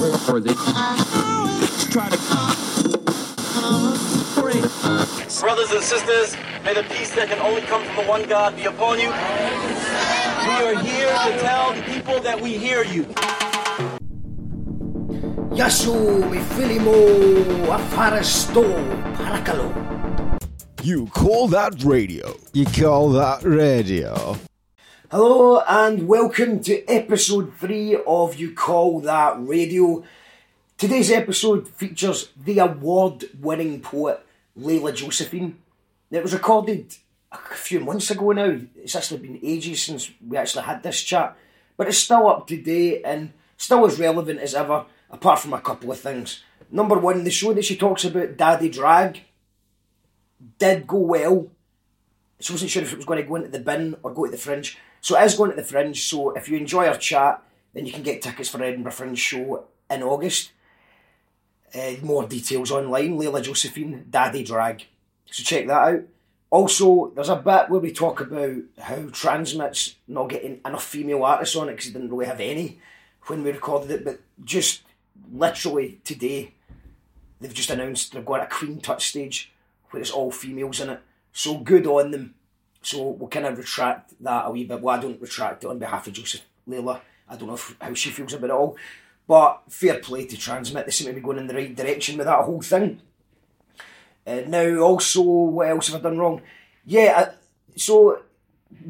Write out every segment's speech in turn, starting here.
or they try to. Brothers and sisters, may the peace that can only come from the one God be upon you. We are here to tell the people that we hear you. Yashu mi filimo afarasto parakalo. You call that radio? You call that radio? Hello and welcome to episode 3 of You Call That Radio. Today's episode features the award winning poet Leyla Josephine. It was recorded a few months ago now. It's actually been ages since we actually had this chat, but it's still up to date and still as relevant as ever, apart from a couple of things. Number one, the show that she talks about, Daddy Drag, did go well. She wasn't sure if it was going to go into the bin or go to the fringe. So it is going to the fringe. So if you enjoy our chat, then you can get tickets for Edinburgh Fringe show in August. Uh, more details online. Leyla Josephine, Daddy Drag. So check that out. Also, there's a bit where we talk about how TRNSMT's not getting enough female artists on it because they didn't really have any when we recorded it. But just literally today, they've just announced they've got a Queen Tut's stage where it's all females in it. So good on them. So we'll kind of retract that a wee bit. Well, I don't retract it on behalf of Joseph Leyla. I don't know if, how she feels about it all. But fair play to TRNSMT. They seem to be going in the right direction with that whole thing. Uh, now, also, what else have I done wrong? Yeah, I, so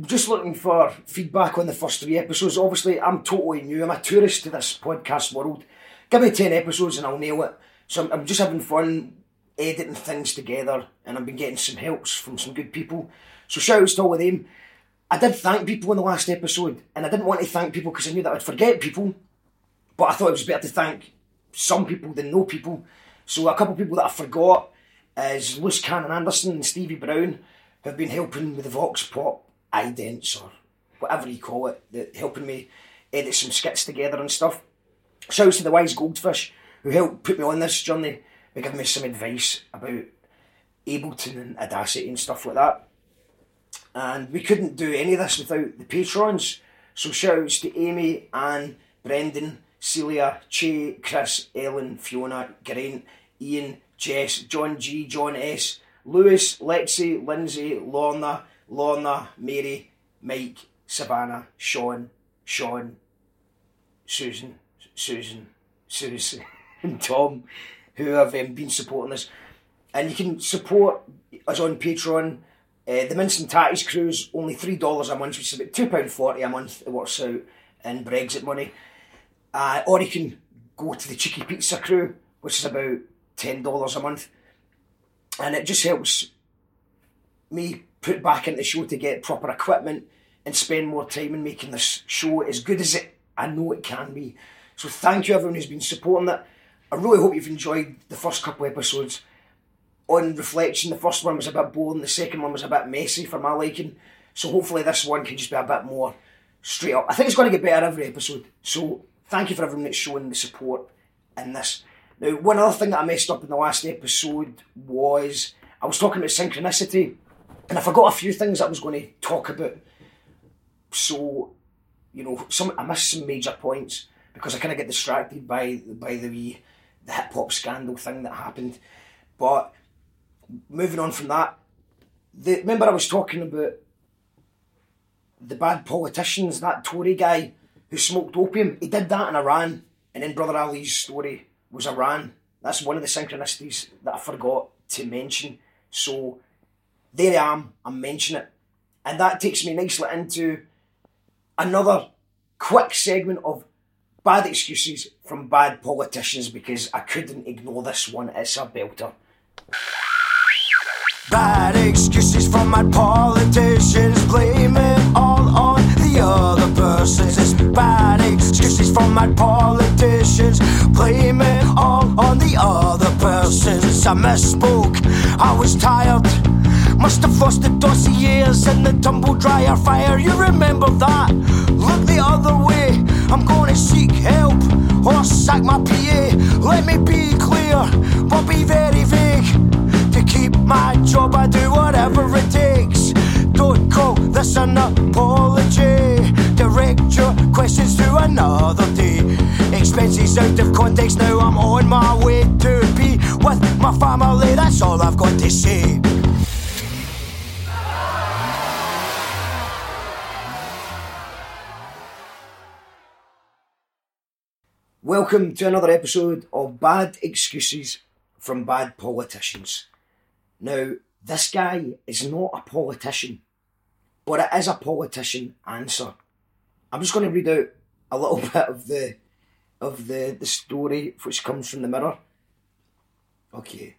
just looking for feedback on the first three episodes. Obviously, I'm totally new. I'm a tourist to this podcast world. Give me 10 episodes and I'll nail it. So I'm, I'm just having fun editing things together and I've been getting some helps from some good people. So shout outs to all of them. I did thank people in the last episode and I didn't want to thank people because I knew that I'd forget people. But I thought it was better to thank some people than no people. So a couple of people that I forgot is Luce Cannon Anderson and Stevie Brown have been helping with the Vox Pop idents or whatever you call it, that helping me edit some skits together and stuff. Shouts to the Wise Goldfish who helped put me on this journey by giving me some advice about Ableton and Audacity and stuff like that. And we couldn't do any of this without the patrons. So shouts to Amy, Anne, Brendan, Celia, Che, Chris, Ellen, Fiona, Grant, Ian, Jess, John G, John S, Lewis, Lexi, Lindsay, Lorna, Lorna, Mary, Mike, Savannah, Sean, Sean, Susan, Susan, Susan, and Tom, who have um, been supporting us. And you can support us on Patreon. Uh, the and Tatties Crew's only $3 a month, which is about £2.40 a month. It works out in Brexit money. Uh, or you can go to the Cheeky Pizza Crew, which is about $10 a month. And it just helps me put back into the show to get proper equipment and spend more time in making this show as good as it I know it can be. So thank you everyone who's been supporting it. I really hope you've enjoyed the first couple episodes. On reflection, the first one was a bit boring, the second one was a bit messy for my liking. So hopefully this one can just be a bit more straight up. I think it's going to get better every episode. So thank you for everyone that's showing the support in this. Now, one other thing that I messed up in the last episode was I was talking about synchronicity, and I forgot a few things I was going to talk about. So, you know, some I missed some major points because I kind of get distracted by by the the hip hop scandal thing that happened. But moving on from that, the, remember I was talking about the bad politicians, that Tory guy who smoked opium. He did that in Iran, and then Brother Ali's story was Iran. That's one of the synchronicities that I forgot to mention. So there I am, I'm mentioning it. And that takes me nicely into another quick segment of bad excuses from bad politicians because I couldn't ignore this one. It's a belter. Bad excuses from my politicians, blame it all on the other persons. It's bad excuses from my politicians, blame it all on the other persons. I misspoke, I was tired. Must have lost the dossiers in the tumble dryer fire. You remember that? Look the other way. I'm gonna seek help or sack my PA. Let me be clear, but be very. To my job, I do whatever it takes. Don't call this an apology. Direct your questions to another day. expenses out of context. Now I'm on my way to be with my family. That's all I've got to say. Welcome to another episode of Bad Excuses from Bad Politicians. Now, this guy is not a politician, but it is a politician answer. I'm just going to read out a little bit of the of the, the story which comes from the mirror. Okay.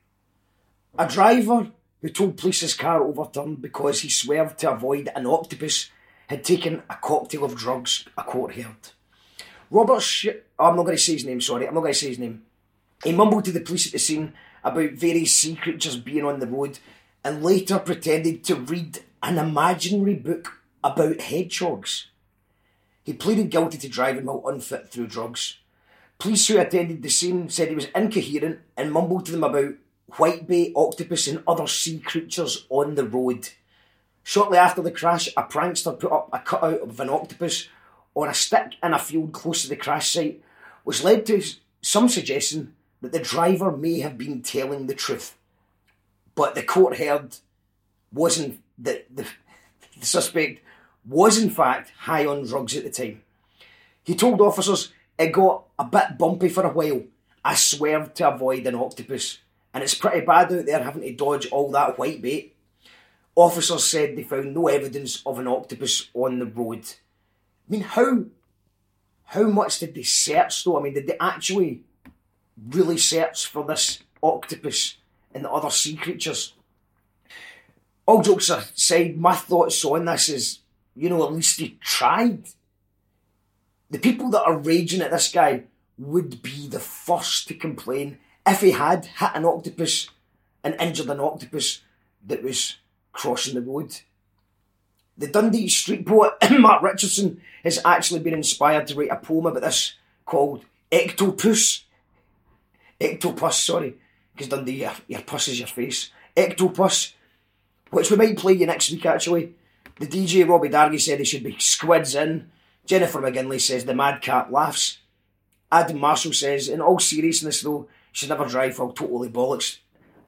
A driver who told police his car overturned because he swerved to avoid an octopus had taken a cocktail of drugs, a court heard. Robert Sh- oh, I'm not going to say his name, sorry, I'm not going to say his name. He mumbled to the police at the scene about various sea creatures being on the road and later pretended to read an imaginary book about hedgehogs. He pleaded guilty to driving while unfit through drugs. Police who attended the scene said he was incoherent and mumbled to them about whitebait, octopus, and other sea creatures on the road. Shortly after the crash, a prankster put up a cutout of an octopus on a stick in a field close to the crash site, which led to some suggestion that the driver may have been telling the truth. But the court heard wasn't that the, the suspect was in fact high on drugs at the time. He told officers it got a bit bumpy for a while. I swerved to avoid an octopus, and it's pretty bad out there having to dodge all that white bait. Officers said they found no evidence of an octopus on the road. I mean, how how much did they search though? I mean, did they actually really search for this octopus and the other sea creatures? All jokes aside, my thoughts on this is, you know, at least he tried. The people that are raging at this guy would be the first to complain if he had hit an octopus and injured an octopus that was crossing the road. The Dundee street poet Mark Richardson has actually been inspired to write a poem about this called Ectopus. Ectopus, sorry, because Dundee, your, your puss is your face. Ectopus, which we might play you next week actually. The DJ Robbie Dargy said he should be squids in. Jennifer McGinley says the mad cat laughs. Adam Marshall says, in all seriousness though, should never drive while totally bollocks.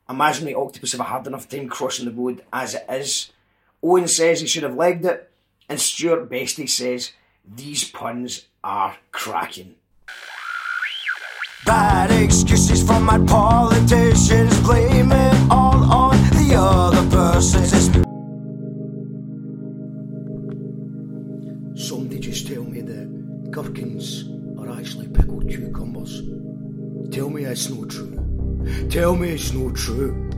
Imaginary octopus have a hard enough time crossing the road as it is. Owen says he should have legged it, and Stuart Bestie says these puns are cracking. Bad from my politicians, blame it all on the other persons. Somebody just tell me that gherkins are actually pickled cucumbers. Tell me it's not true. Tell me it's not true.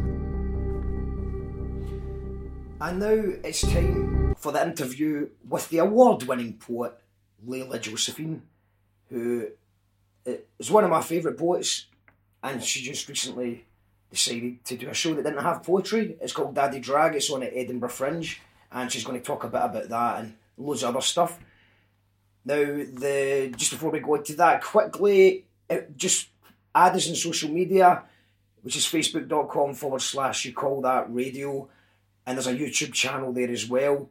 And now it's time for the interview with the award winning poet, Leyla Josephine, who uh, is one of my favourite poets, and she just recently decided to do a show that didn't have poetry. It's called Daddy Drag, it's on at Edinburgh Fringe, and she's going to talk a bit about that and loads of other stuff. Now, the just before we go into that, quickly, it, just add us on social media, which is facebook.com forward slash you call that radio, and there's a YouTube channel there as well.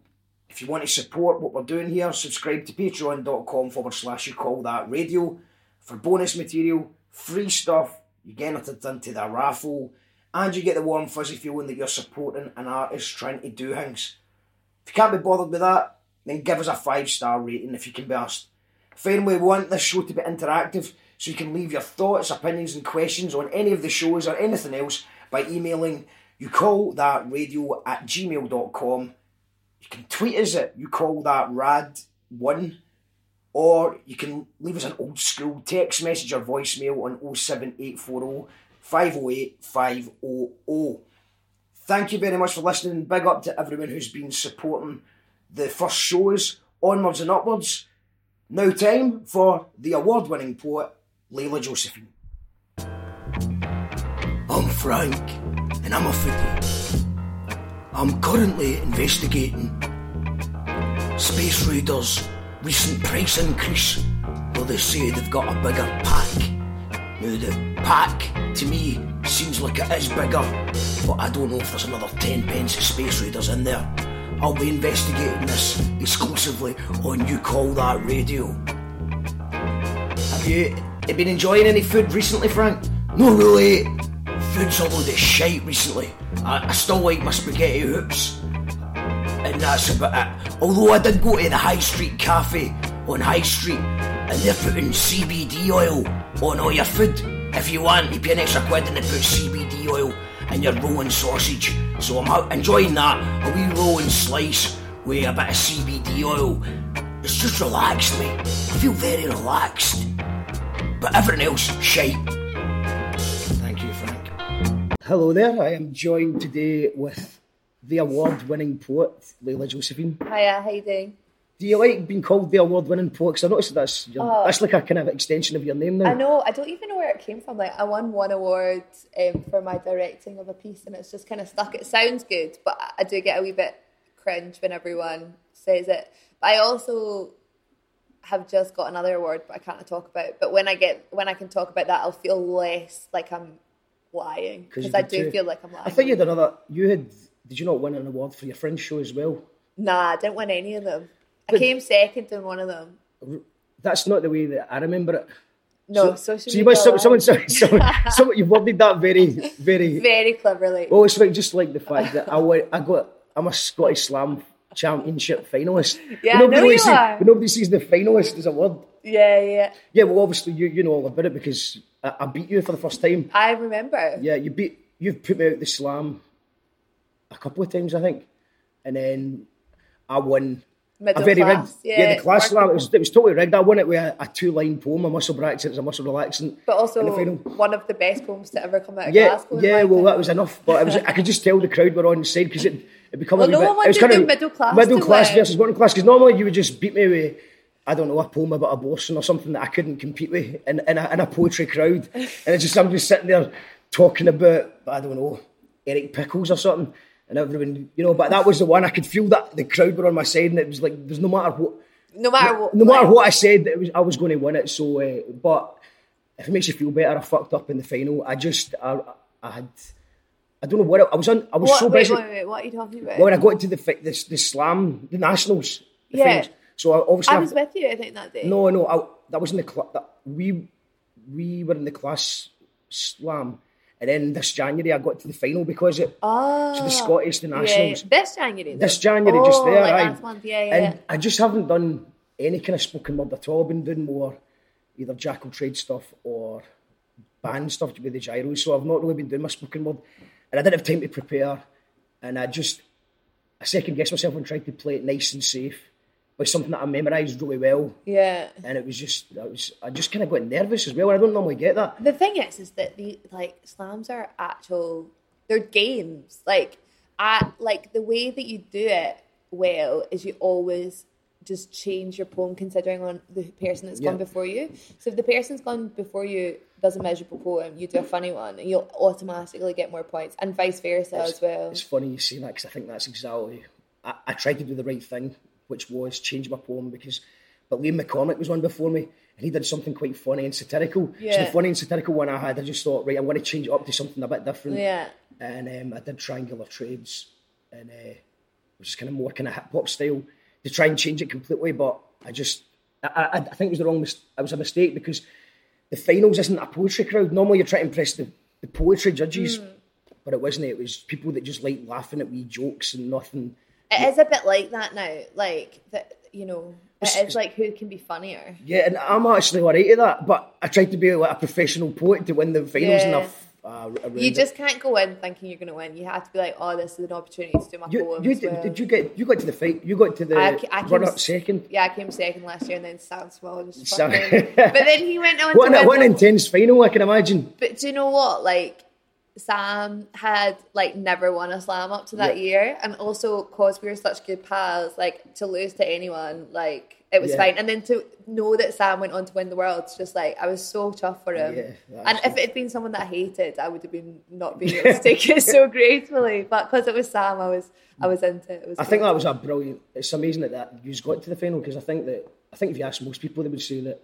If you want to support what we're doing here, subscribe to patreon.com forward slash you call that radio for bonus material, free stuff, you get entered into the raffle, and you get the warm fuzzy feeling that you're supporting an artist trying to do things. If you can't be bothered with that, then give us a five star rating if you can be asked. Finally, we want this show to be interactive, so you can leave your thoughts, opinions, and questions on any of the shows or anything else by emailing you call that radio at gmail.com. You can tweet us at you call that rad1 or you can leave us an old school text message or voicemail on 07840 508 500. Thank you very much for listening. Big up to everyone who's been supporting the first shows, onwards and upwards. Now, time for the award winning poet, Leyla Josephine. I'm Frank, and I'm a foodie. I'm currently investigating Space Raiders' recent price increase, though they say they've got a bigger pack. Now, the pack, to me, seems like it is bigger, but I don't know if there's another 10 pence of Space Raiders in there. I'll be investigating this exclusively on You Call That Radio. Have you You been enjoying any food recently, Frank? No, really. Food's a load of shite recently. I, I still like my spaghetti hoops. That's about it. Although I did go to the High Street Cafe on High Street, and they're putting CBD oil on all your food. If you want, you pay an extra quid and they put CBD oil in your rolling sausage. So I'm out enjoying that. A wee rolling slice with a bit of CBD oil. It's just relaxed me. I feel very relaxed. But everything else, shite. Thank you, Frank. Hello there. I am joined today with the award-winning poet, Leyla Josephine. Hiya, how you doing? Do you like being called the award-winning poet? Because I noticed that's your, Oh. that's like a kind of extension of your name now. I know, I don't even know where it came from. Like, I won one award um, for my directing of a piece, and it's just kind of stuck. It sounds good, but I- do get a wee bit cringe when everyone says it. But I also have just got another award, but I can't talk about. But when I get when I can talk about that, I'll feel less like I'm lying 'Cause because I do too. feel like I'm lying. I think you had another. You had. Did you not win an award for your Fringe show as well? Nah, I didn't win any of them. I came second in one of them. That's not the way that I remember it. No, so, social so you must someone, someone, lies. someone, someone, you've worded that very, very. very cleverly. Well, it's like just like the fact that I went, I got, I'm a Scottish Slam Championship finalist. Yeah, But I know really you sees, are. but nobody sees the finalist as a word. Yeah, yeah. Yeah, well, obviously you you know all about it because I, I beat you for the first time. I remember. Yeah, you beat you've put me out the slam a couple of times, I think, and then I won. Middle a very class. rigged, yeah, the class slam. It was, it was totally rigged. I won it with a, a two-line poem, a muscle relaxant, it's a muscle relaxant. But also one of the best poems to ever come out of Yeah, Glasgow. yeah. Well, that was enough. But it was, I could just tell the crowd were on the side because it it become Well, a no bit. one it was wanted kind of middle class middle class win. versus working class. Because normally you would just beat me with. I don't know, a poem about abortion or something that I couldn't compete with in, in, a, in a poetry crowd. And it's just, just sitting there talking about, I don't know, Eric Pickles or something. And everyone, you know, but that was the one I could feel that the crowd were on my side and it was like, there's no matter what, No matter what. no matter what I said, it was I was going to win it. So, uh, but if it makes you feel better, I fucked up in the final. I just, I, I had, I don't know what it, I was on. I was What, so wait, busy. wait, wait, what are you talking about? When I got into the this the slam, the nationals, the Yeah. finals. So I, obviously, I was with you, I think, that day. no, no, I, that was in the cl- that we we were in the class slam, and then this January I got to the final because it. Oh, So the ah, Scottish, the yeah, nationals. This January. though? This January, oh, just there, like month, yeah, yeah. And I just haven't done any kind of spoken word at all. I've been doing more either jackal trade stuff or band stuff with the gyros. So I've not really been doing my spoken word, and I didn't have time to prepare. And I just I second guessed myself and tried to play it nice and safe with something that I memorised really well. yeah. And it was just I was I just kind of got nervous as well. And I don't normally get that. The thing is, is that the like slams are actual. They're games. Like, at like the way that you do it well is you always just change your poem considering on the person that's gone before you. So if the person's gone before you does a miserable poem, you do a funny one, and you'll automatically get more points, and vice versa as well. It's funny you say that because I think that's exactly. I, I tried to do the right thing, which was change my poem because. But Liam McCormick was one before me, and he did something quite funny and satirical. Yeah. So the funny and satirical one I had, I just thought, right, I'm going to change it up to something a bit different. Yeah. And um, I did Triangular Trades, and uh, which is kind of more kind of hip hop style to try and change it completely. But I just, I, I, I think it was the wrong. Mis- it was a mistake because the finals isn't a poetry crowd. Normally, you're trying to impress the, the poetry judges, Hmm. but it wasn't. It was people that just like laughing at wee jokes and nothing. It is a bit like that now. Like that, you know. It's- like who can be funnier. Yeah, and I'm actually alright at that. But I tried to be like a professional poet to win the finals Yeah. enough. Uh, You it. just can't go in thinking you're going to win. You have to be like, oh, this is an opportunity to do my You, you did, well. did you get you got to the fight? You got to the I, I came run up second. Yeah, I came second last year, and then Sam just but then he went on. What an, what an intense final! I can imagine. But do you know what? Like Sam had like never won a slam up to that year, and also cause we were such good pals, like to lose to anyone, like it was Yeah. fine. And then to know that Sam went on to win the world, it's just like I was so chuffed for him. Yeah, and if it had been someone that I hated, I would have been not being able to take it so gracefully. But because it was Sam, I was I was into it. it was I think that was a brilliant. It's amazing that, that you got to the final because I think that I think if you ask most people, they would say that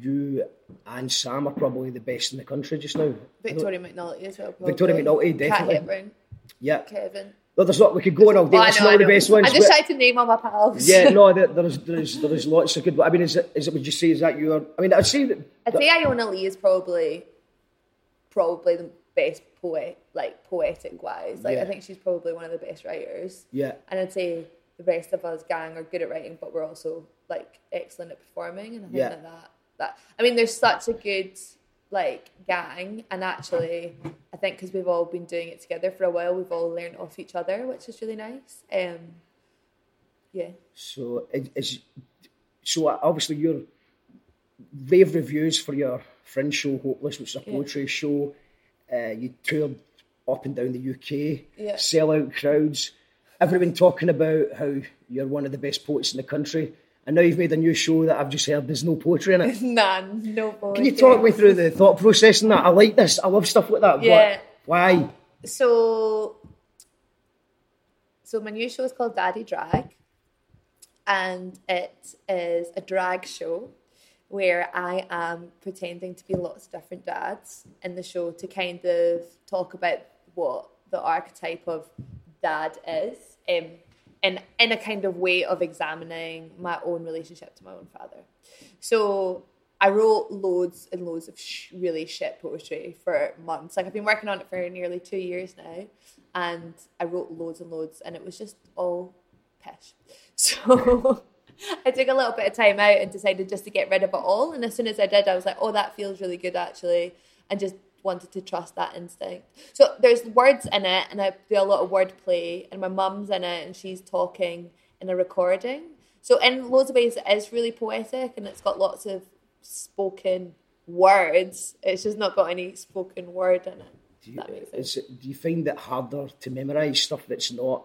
you and Sam are probably the best in the country just now. Victoria McNulty as well. Probably. Victoria McNulty, definitely. Hepburn, Yeah, Kevin. There's not. We could go on all day. Well, I That's know, not the best ones. I just tried to name all my pals. yeah, no, there, there's there's there's lots of good. I mean, is it is it? Would you say is that your? I mean, I'd say that. I'd say Iona Lee is probably probably the best poet, like poetic wise. Like Yeah. I think she's probably one of the best writers. Yeah. And I'd say the rest of us gang are good at writing, but we're also like excellent at performing. And I think Yeah. that that I mean, there's such a good like gang, and actually, I think because we've all been doing it together for a while, we've all learned off each other, which is really nice. Um, yeah. So is so obviously your rave reviews for your Fringe show Hopeless, which is a Yeah. poetry show. Uh, you toured up and down the UK, Yeah. sell out crowds. Everyone talking about how you're one of the best poets in the country, and now you've made a new show that I've just heard there's no poetry in it. None, no poetry. Can you talk me through the thought process in that? I like this. I love stuff like that. Yeah. But why? so so my new show is called Daddy Drag and it is a drag show where I am pretending to be lots of different dads in the show to kind of talk about what the archetype of dad is um, in, in a kind of way of examining my own relationship to my own father. So I wrote loads and loads of sh- really shit poetry for months. Like I've been working on it for nearly two years now, and I wrote loads and loads, and it was just all pish. So I took a little bit of time out and decided just to get rid of it all. And as soon as I did, I was like, oh, that feels really good actually, and just wanted to trust that instinct. So there's words in it, and I do a lot of wordplay, and my mum's in it, and she's talking in a recording. So in loads of ways, it is really poetic, and it's got lots of spoken words. It's just not got any spoken word in it. if that makes sense. Is it, do you find it harder to memorise stuff that's not?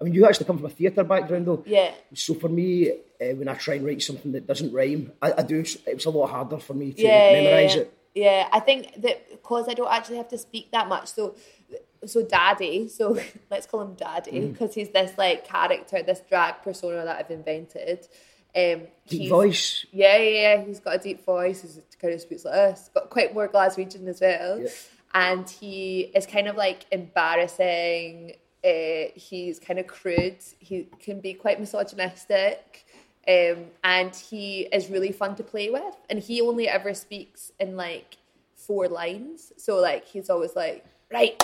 I mean, you actually come from a theatre background, though. Yeah. So for me, uh, when I try and write something that doesn't rhyme, I, I do. It's a lot harder for me to yeah, memorise yeah, it. Yeah, I think that because I don't actually have to speak that much, so so daddy, so let's call him daddy Mm. because he's this like character, this drag persona that I've invented. Um, Deep voice. Yeah, yeah, yeah. He's got a deep voice. He kind of speaks like this. Got quite more Glaswegian as well. Yeah. And he is kind of like embarrassing. Uh, he's kind of crude. He can be quite misogynistic. Um, and he is really fun to play with. And he only ever speaks in like four lines. So like he's always like, right,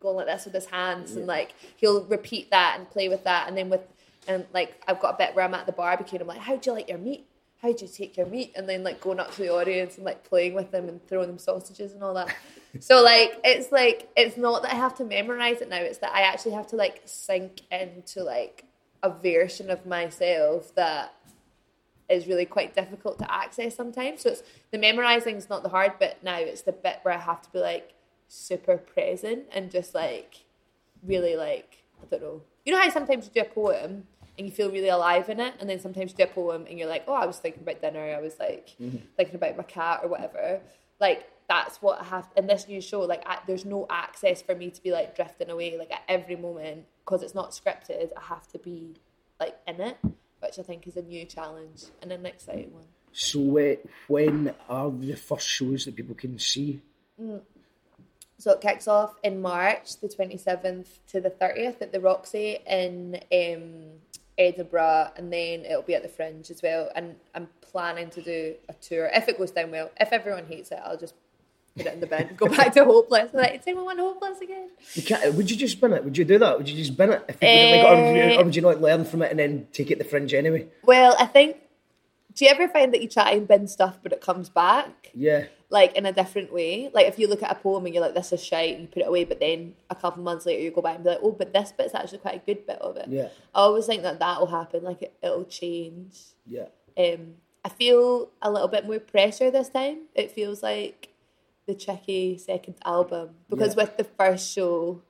going like this with his hands, and like he'll repeat that and play with that. And then with and like I've got a bit where I'm at the barbecue and I'm like, how do you like your meat? How do you take your meat? And then like going up to the audience and like playing with them and throwing them sausages and all that. so like it's like it's not that I have to memorize it now. It's that I actually have to like sink into like a version of myself that is really quite difficult to access sometimes. So it's the memorizing is not the hard bit now. It's the bit where I have to be like super present and just like really like I don't know. You know how sometimes you do a poem and you feel really alive in it, and then sometimes you do a poem and you're like, oh, I was thinking about dinner. I was like mm-hmm. thinking about my cat or whatever. Like that's what I have in this new show. Like I, there's no access for me to be like drifting away like at every moment because it's not scripted. I have to be like in it, which I think is a new challenge and an exciting one. So uh, when are the first shows that people can see? So it kicks off in March, the 27th to the 30th at the Roxy in um, Edinburgh, and then it'll be at the Fringe as well. And I'm planning to do a tour if it goes down well. If everyone hates it, I'll just put it in the bin, go back to Hopeless. Like, anyone Hopeless again? You can't, would you just bin it? Would you do that? Would you just bin it? If you like it, or, would you, or would you not learn from it and then take it the fringe anyway? Well, I think. Do you ever find that you try and bin stuff, but it comes back? Yeah. like in a different way. Like if you look at a poem and you're like, this is shite, and you put it away, but then a couple months later you go back and be like, oh, but this bit's actually quite a good bit of it. Yeah. I always think that that will happen. Like it, it'll change. Yeah. Um, I feel a little bit more pressure this time. It feels like the tricky second album because Yeah. with the first show,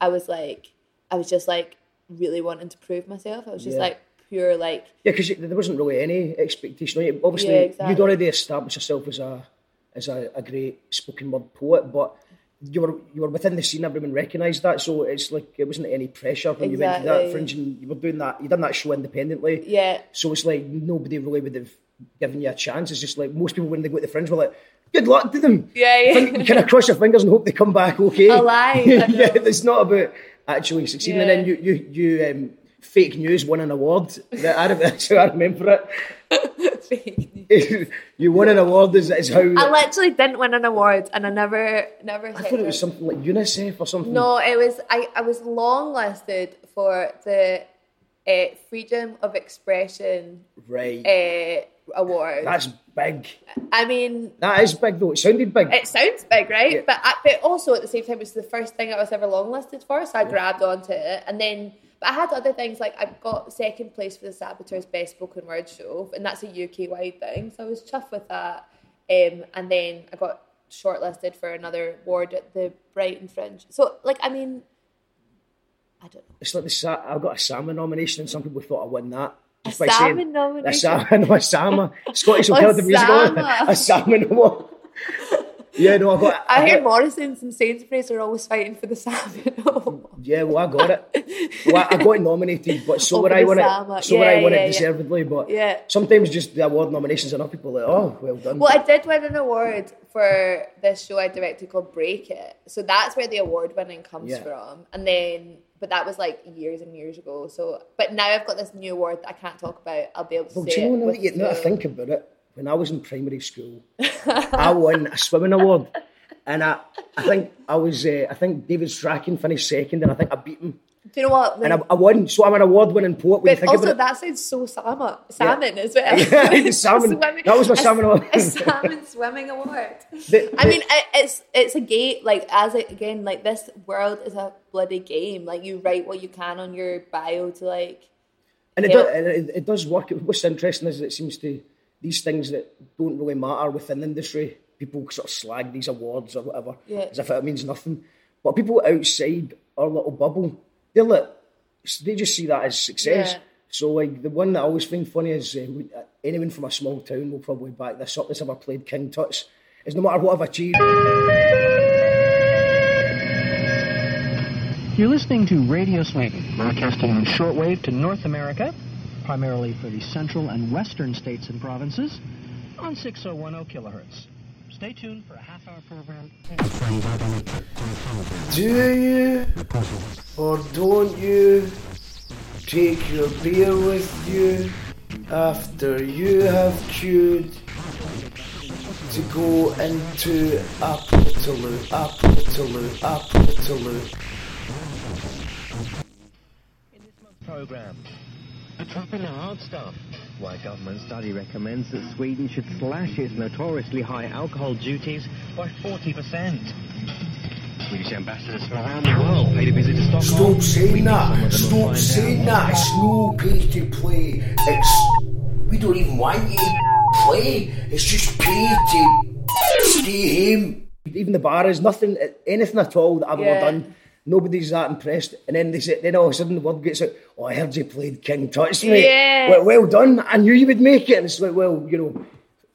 I was like, I was just like really wanting to prove myself. I was just Yeah. like pure like Yeah, because there wasn't really any expectation. Obviously, Yeah, exactly. you'd already established yourself as a as a, a great spoken word poet, but you were you were within the scene. Everyone recognised that, so it's like it wasn't any pressure when you went to that fringe and you were doing that. You done that show independently. yeah. So it's like nobody really would have given you a chance. It's just like most people when they go to the fringe were like, "Good luck to them." Yeah, yeah. You kind of cross your fingers and hope they come back okay. Alive, yeah, it's not about actually succeeding. Yeah. And then you, you, you um, fake news won an award. That- I, that's how I remember it. Fake news. you won an award is, is how. I literally didn't win an award, and I never, never. I thought it was something like UNICEF or something. No, it was. I, I was long listed for the uh, Freedom of Expression Right. uh, award. That's big. I mean, That is big though. It sounded big. it sounds big, right? Yeah. But but also at the same time, it was the first thing I was ever longlisted for, so I grabbed onto it, and then. But I had other things like I got second place for the Saboteurs Best Spoken Word Show, and that's a UK wide thing. So I was chuffed with that. Um, and then I got shortlisted for another award at the Brighton Fringe. So like, I mean, I don't know. It's like the sa- I got a salmon nomination, and some people thought I won that. A by salmon saying, nomination? A salmon, no, a salmon. Scottish Alternative Music A salmon award. yeah, no, I got. I hear got- Morrison's and Sainsbury's are always fighting for the salmon. Yeah, well, I got it. Well, I I got nominated, but so would I the won it. So would I Yeah, won yeah, it yeah. deservedly, but Yeah. sometimes just the award nominations enough people are like, oh, well done. well, I did win an award for this show I directed called Break It. So that's where the award winning comes Yeah. from. And then, but that was like years and years ago. So, but now I've got this new award that I can't talk about. I'll be able to Well, say do you know it now that you, now I think about it? When I was in primary school, I won a swimming award, and I, I think I was, uh, I think David Strachan finished second, and I think I beat him, Do you know what? and I, I won. So I'm an award-winning poet. When But also, that sounds so salmon, salmon as well. Yeah, salmon. That was my a- salmon award. A salmon swimming award. The- I the- mean, it, it's it's a game. Like as it, again, like this world is a bloody game. Like you write what you can on your bio to like. and it, does, and it, it does work. What's interesting is it seems to these things that don't really matter within the industry. People sort of slag these awards or whatever Yeah. as if it means nothing. But people outside our little bubble, they're like, they just see that as success. Yeah. So like the one that I always find funny is uh, we- uh, anyone from a small town will probably back this up. That's ever played King Tut's. Is no matter what I've achieved. You're listening to Radio Sweden, broadcasting on shortwave to North America, primarily for the central and western states and provinces, on 6010 kilohertz. Stay tuned for a half-hour program. Do you or don't you take your beer with you after you have queued to go into Appletaloo, Appletaloo, Appletaloo? program. A drop in the hard stuff. Why a government study recommends that Sweden should slash its notoriously high alcohol duties by 40%. Swedish ambassadors from around the world paid a visit to Stockholm. Stop saying meeting some that. of Stop saying that. It's no pay to play. It's we don't even want you to play. It's just pay to stay home. Even the bar is nothing, anything at all that I've Yeah. ever done. Nobody's that impressed, and then they say, then all of a sudden the word gets out. Oh, I heard you played King Tut's, mate. Yes. Well, well done. I knew you would make it. And it's like, well, you know,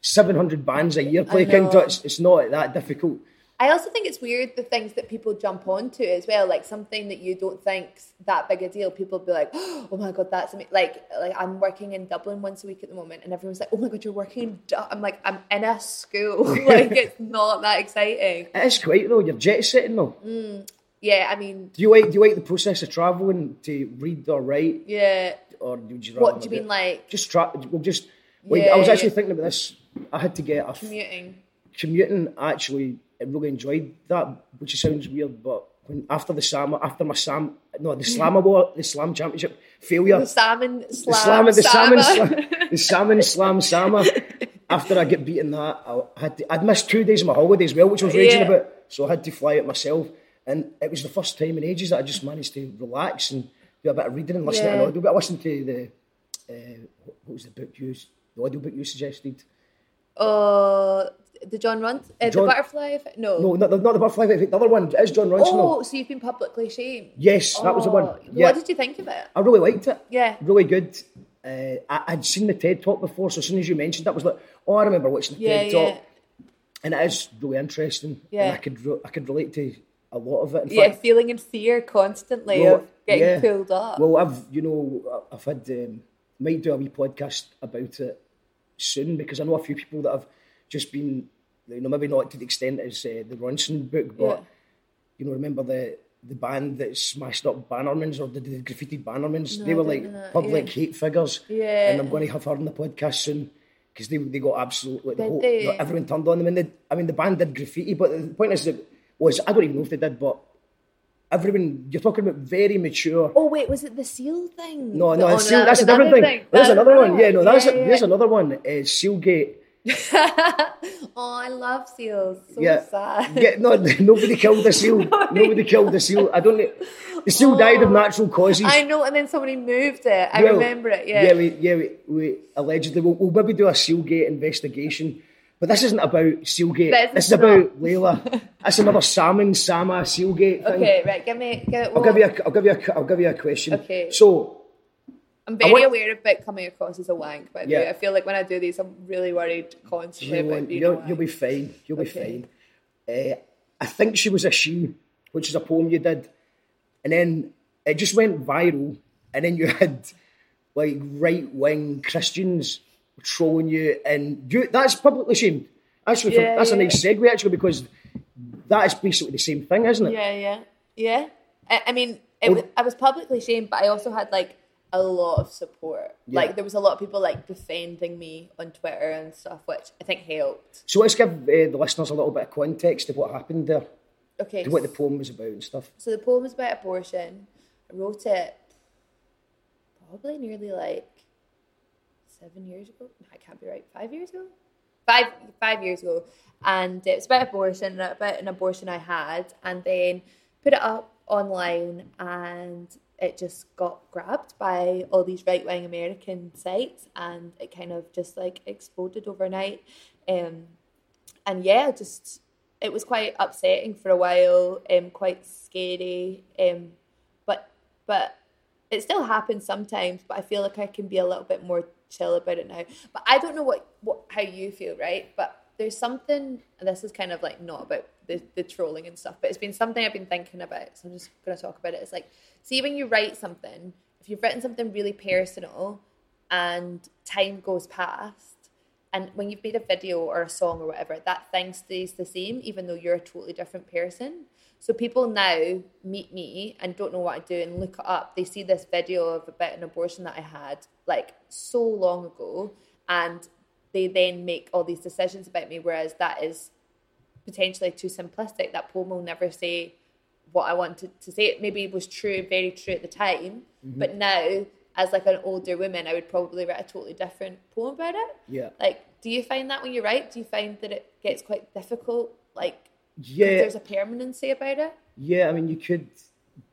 seven hundred bands a year play King. Tut's. It's not that difficult. I also think it's weird the things that people jump onto as well, like something that you don't think's that big a deal. People be like, "Oh my god, that's amazing!" Like, like I'm working in Dublin once a week at the moment, and everyone's like, "Oh my god, you're working in." Du-. I'm like, I'm in a school. like, it's not that exciting. It is quite though. You're jet setting though. Mm. Yeah, I mean, Do you like do you like the process of travelling to read or write, yeah. or would you What do you do- mean, like just tra- well, just like, Yeah, I was actually thinking about this. I had to get a f- commuting? commuting. Actually, I really enjoyed that, which sounds weird, but when after the Sam, after my Sam, no, the Slam Award, the Slam Championship failure, The salmon the slam, the salmon, Sama. slam, the salmon slam sama. After I get beaten that, I had to, I'd missed two days of my holiday as well, which I was raging Yeah. about. So I had to fly it myself, and it was the first time in ages that I just managed to relax and do a bit of reading and listen to Yeah. an audio. But I listened to the uh, what was the book you the audio book you suggested? Oh, the John Runt, uh, John- the butterfly. Effect? No. No, not, the- not the butterfly. Effect, The other one is Jon Ronson. Oh, so you've been publicly shamed. Yes, that was the one. Oh, Yeah. What did you think of it? I really liked it. Yeah. Really good. Uh, I, I'd seen the TED talk before, so as soon as you mentioned that, was like, oh, I remember watching the Yeah, TED yeah. talk. And it is really interesting. Yeah. And I could, I could relate to a lot of it. Yeah, feeling in fear constantly well, of getting yeah. pulled up. Well, I've, you know, I've had, um, might do a wee podcast about it soon because I know a few people that have just been, you know, maybe not to the extent as uh, the Ronson book, but Yeah. you know, remember the the band that smashed up Bannermans or the, the graffiti Bannermans. No, they were like that, public yeah. hate figures. Yeah. And I'm going to have her on the podcast soon because they they got absolutely the whole, they? everyone turned on them. And they, I mean, the band did graffiti, but the point is that was I don't even know if they did, but everyone you're talking about very mature. Oh wait, was it the seal thing? No, no, Oh, seal, that that's a different another thing. There's That's another one. Yeah, no, that's Yeah, a, yeah, there's another one. Uh, Sealgate. Oh, I love seals. So yeah, sad. yeah. No, nobody killed the seal. nobody killed the seal. I don't. The seal died of natural causes. Oh. I know, and then somebody moved it. I Well, remember it. Yeah. Yeah, we, yeah, we, we allegedly we'll, we'll maybe do a Sealgate investigation, but this isn't about Sealgate. This this is about Leyla. That's another salmon Sama Sealgate thing. Okay, right. Give me. Give, I'll give you a, I'll give you a, I'll give you a question. Okay. So I'm very want- aware about coming across as a wank. but Yeah. I feel like when I do these, I'm really worried constantly you about being you'll, you'll be fine. You'll be fine. Uh, I think she was a she, which is a poem you did, and then it just went viral, and then you had like right wing Christians trolling you, and you that's publicly shamed. Actually, Yeah, that's a nice segue actually because that is basically the same thing, isn't it? Yeah, yeah, yeah. I, I mean, it, was, I was publicly shamed, but I also had like a lot of support. Yeah. Like there was a lot of people like defending me on Twitter and stuff, which I think helped. So let's give uh, the listeners a little bit of context of what happened there, Okay, what the poem was about and stuff. so the poem is about abortion. I wrote it probably nearly like seven years ago. No, I can't be right. Five years ago. Five five years ago, and it's about abortion, about an abortion I had, and then put it up online, and it just got grabbed by all these right wing American sites, and it kind of just like exploded overnight. Um, and yeah, just it was quite upsetting for a while, um, quite scary, um, but but it still happens sometimes. But I feel like I can be a little bit more chill about it now. But I don't know what what how you feel, right? But there's something, and this is kind of like not about the, the trolling and stuff, but it's been something I've been thinking about. So I'm just gonna talk about it. It's like, see when you write something, if you've written something really personal, and time goes past and when you've made a video or a song or whatever, that thing stays the same, even though you're a totally different person. So people now meet me and don't know what I do and look it up. They see this video of about an abortion that I had like so long ago, and they then make all these decisions about me. Whereas that is potentially too simplistic. That poem will never say what I wanted to say. It maybe was true, very true at the time, Mm-hmm. but now as like an older woman, I would probably write a totally different poem about it. Yeah. Like, do you find that when you write? Do you find that it gets quite difficult? like Yeah, there's a permanency about it. yeah. I mean, you could